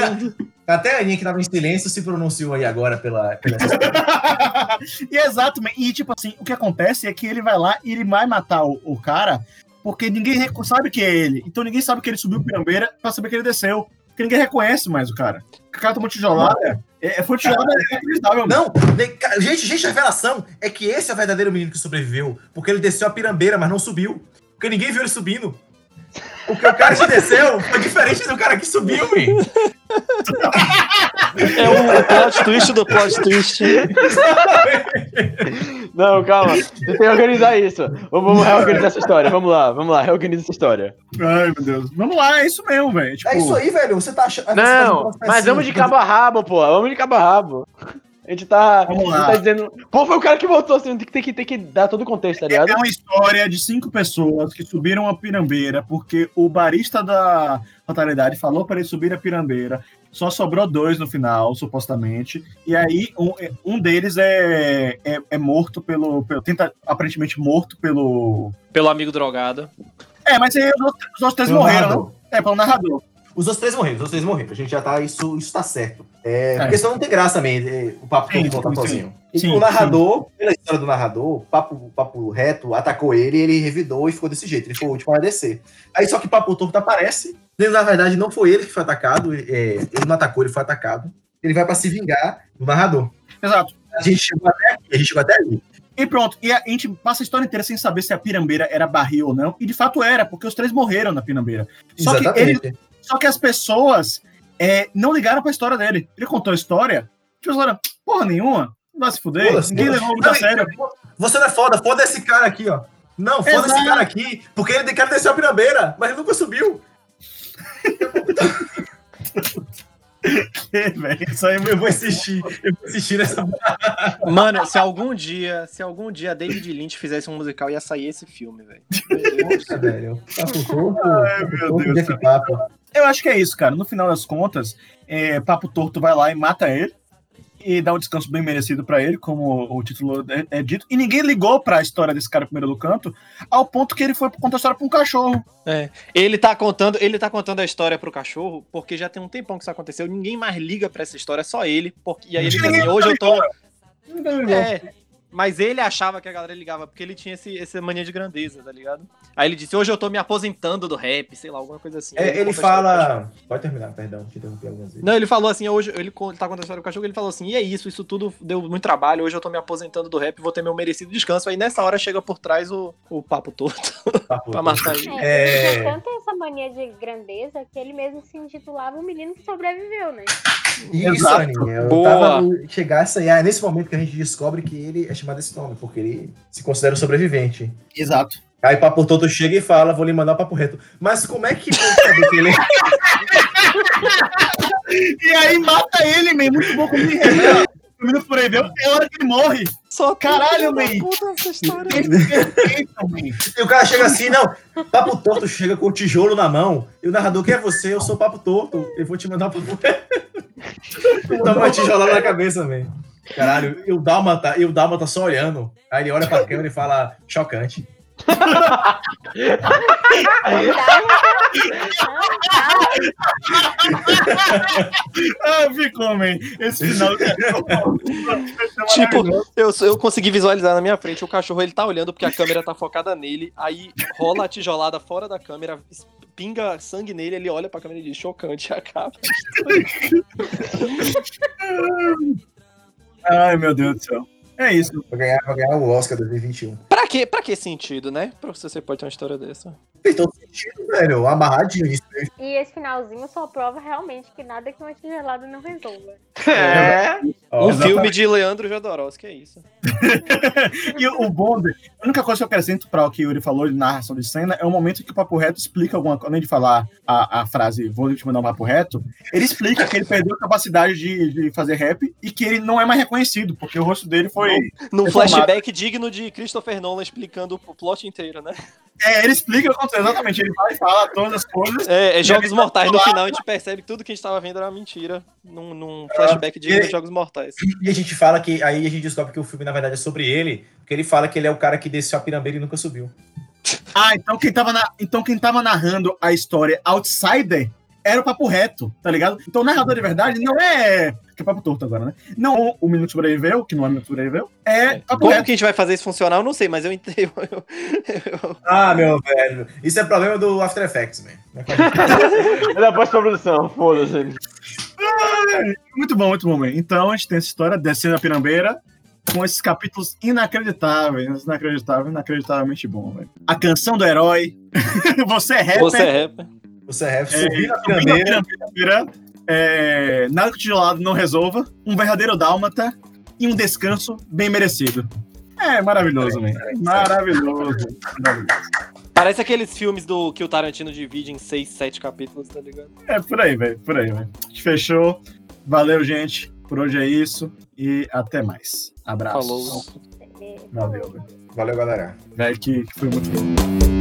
até a Aninha que tava em silêncio se pronunciou aí agora pela. pela... e exato, man. E tipo assim, o que acontece é que ele vai lá e ele vai matar o, o cara porque ninguém sabe que é ele. Então ninguém sabe que ele subiu o pirambeira pra saber que ele desceu. Porque ninguém reconhece mais o cara. O cara tomou tijolada. É, é, foi tijolada inacreditável, mano. Não, gente, gente, a revelação é que esse é o verdadeiro menino que sobreviveu. Porque ele desceu a pirambeira, mas não subiu. Porque ninguém viu ele subindo. Porque o cara que desceu foi diferente do cara que subiu, man. é o, o plot twist do plot twist. Não, calma. Você tem que organizar isso. Vamos, reorganizar essa história. Vamos lá, vamos lá, reorganiza essa história. Ai, meu Deus. Vamos lá, é isso mesmo, velho. Tipo, É isso aí, velho. Você tá achando. Não, mas vamos de cabo a rabo, pô. Vamos de cabo a rabo. A gente tá. Vamos a gente lá. tá dizendo. Pô, foi o cara que voltou, assim, tem que, tem que, tem que dar todo o contexto, tá ligado? É uma história de cinco pessoas que subiram a pirambeira porque o barista da fatalidade falou para eles subir a pirambeira. Só sobrou dois no final, supostamente. E aí, um, um deles é, é, é morto pelo, pelo. Tenta, aparentemente morto pelo. Pelo amigo drogado. É, mas aí os outros, os outros três Pelo morreram, narrador. né? É, pelo narrador. Os outros três morreram, os outros três morreram. A gente já tá. Isso, isso tá certo. É, É. Porque senão não tem graça também. é, o papo Sim, todo voltar sim, sozinho. sim. Sim, o narrador, pela história do narrador, o papo, papo reto atacou ele, ele revidou e ficou desse jeito. Ele foi o último a descer. Aí só que Papo Torto aparece. Na verdade, não foi ele que foi atacado. é, ele não atacou, ele foi atacado. Ele vai pra se vingar do narrador. Exato. A gente chegou até aqui, a gente chegou até ali. E pronto. E a gente passa a história inteira sem saber se a pirambeira era barril ou não. E de fato era, porque os três morreram na pirambeira. Só que ele, Exatamente. Só que as pessoas é, não ligaram pra história dele. Ele contou a história, tipo, olha, porra nenhuma, não vai se fuder, Foda-se, ninguém levou muito a sério. Você não é foda, foda esse cara aqui, ó. Não, foda esse Exato. cara aqui, porque ele quer descer a pirambeira, mas ele nunca subiu. velho, Isso aí Eu vou insistir, eu vou insistir nessa. Mano, se algum dia, se algum dia David Lynch fizesse um musical, ia sair esse filme, velho. Ai, meu Deus. Papo. Eu acho que é isso, cara. No final das contas, é, Papo Torto vai lá e mata ele. E dá um descanso bem merecido pra ele, como o título é, é dito. E ninguém ligou pra história desse cara primeiro do canto, ao ponto que ele foi contar a história pra um cachorro. Ele tá contando, ele tá contando a história pro cachorro, porque já tem um tempão que isso aconteceu, ninguém mais liga pra essa história, só ele. Porque, e aí ele diz assim, hoje eu tô. É, mas ele achava que a galera ligava, porque ele tinha esse, essa mania de grandeza, tá ligado? Aí ele disse, hoje eu tô me aposentando do rap, sei lá, alguma coisa assim. É, ele fala. Pode terminar, perdão, te interrompi algumas vezes. Não, ele falou assim, hoje ele, ele tá contando a história do cachorro, ele falou assim, e é isso, isso tudo deu muito trabalho, hoje eu tô me aposentando do rap, vou ter meu merecido descanso. Aí nessa hora chega por trás o, o papo todo Papo pra matar ele. É, É. Ele tinha tanto essa mania de grandeza que ele mesmo se intitulava o menino que sobreviveu, né? Isso, Exato. Aninha. Eu Boa. tava no- chegasse aí. É nesse momento que a gente descobre que ele é chamado esse nome, porque ele se considera um sobrevivente. Exato. Aí Papo Toto chega e fala, vou lhe mandar o papo reto. Mas como é que pode saber que ele é? E aí mata ele, man. Muito bom como ele revela. O minuto por aí, viu? É hora que ele morre. Só Caralho, man. man. Puta essa história. Perfeito, man. E o cara chega assim, não. Papo Torto chega com o tijolo na mão. E o narrador, quem é você? Eu sou Papo Torto. Eu vou te mandar o papo reto. Dá uma tijolada na cabeça, velho. Caralho, e o Dálmata, e o Dálmata só olhando. Aí ele olha pra câmera e fala, chocante. Ah, ficou, man. Esse final. Tipo, eu, eu consegui visualizar na minha frente o cachorro, ele tá olhando porque a câmera tá focada nele, aí rola a tijolada fora da câmera, pinga sangue nele, ele olha pra câmera e diz, chocante, e acaba. Ai, meu Deus do céu. É isso. Vai ganhar, vai ganhar o Oscar 2021. Pra que, pra que sentido, né? Pra você pode ter uma história dessa. Fez todo sentido, velho. Amarradinho. Isso, E esse finalzinho só prova realmente que nada que uma tigelada não resolva. É. Um exatamente. filme de Leandro Jodorowsky, é isso. E o bom, de- a única coisa que eu acrescento para o que o Yuri falou de narração de cena é o momento que o Papo Reto explica alguma coisa, além de falar a, a frase vou te mandar um Papo Reto, ele explica que ele perdeu a capacidade de, de fazer rap e que ele não é mais reconhecido, porque o rosto dele foi. Num flashback digno de Christopher Nolan explicando o plot inteiro, né? É, ele explica o que aconteceu, exatamente. Ele vai falar todas as coisas. É, é Jogos tá Mortais. No final a gente percebe que tudo que a gente tava vendo era uma mentira. Num, num flashback digno e- de Jogos Mortais. E a gente fala que. Aí a gente descobre que o filme, na verdade, é sobre ele. Porque ele fala que ele é o cara que desceu a pirambeira e nunca subiu. Ah, então quem tava, na, então quem tava narrando a história Outsider era o Papo Reto, tá ligado? Então o narrador de verdade não é. Que é papo torto agora, né? Não o, Minuto Sobreviveu, que não é Minuto Sobreviveu, é Papo Como Reto. que a gente vai fazer isso funcionar, eu não sei, mas eu entendo. eu- eu- Ah, meu velho. Isso é problema do After Effects, man. É da pós-produção, foda-se. Muito bom, muito bom, man. Então a gente tem essa história descendo a pirambeira com esses capítulos inacreditáveis, inacreditáveis, inacreditavelmente bom, velho. A canção do herói. Você é rapper. Você é rapper. Você é É, subir na subindo a pirambeira. pirambeira, é, nada que o não resolva, um verdadeiro dálmata e um descanso bem merecido. É maravilhoso, man. É maravilhoso. maravilhoso. Parece aqueles filmes do que o Tarantino divide em seis, sete capítulos, tá ligado? É por aí, velho. Por aí, velho. A gente fechou. Valeu, gente. Por hoje é isso. E até mais. Abraços. Falou. Valeu, velho. Valeu, galera. Velho, que, que foi muito bom.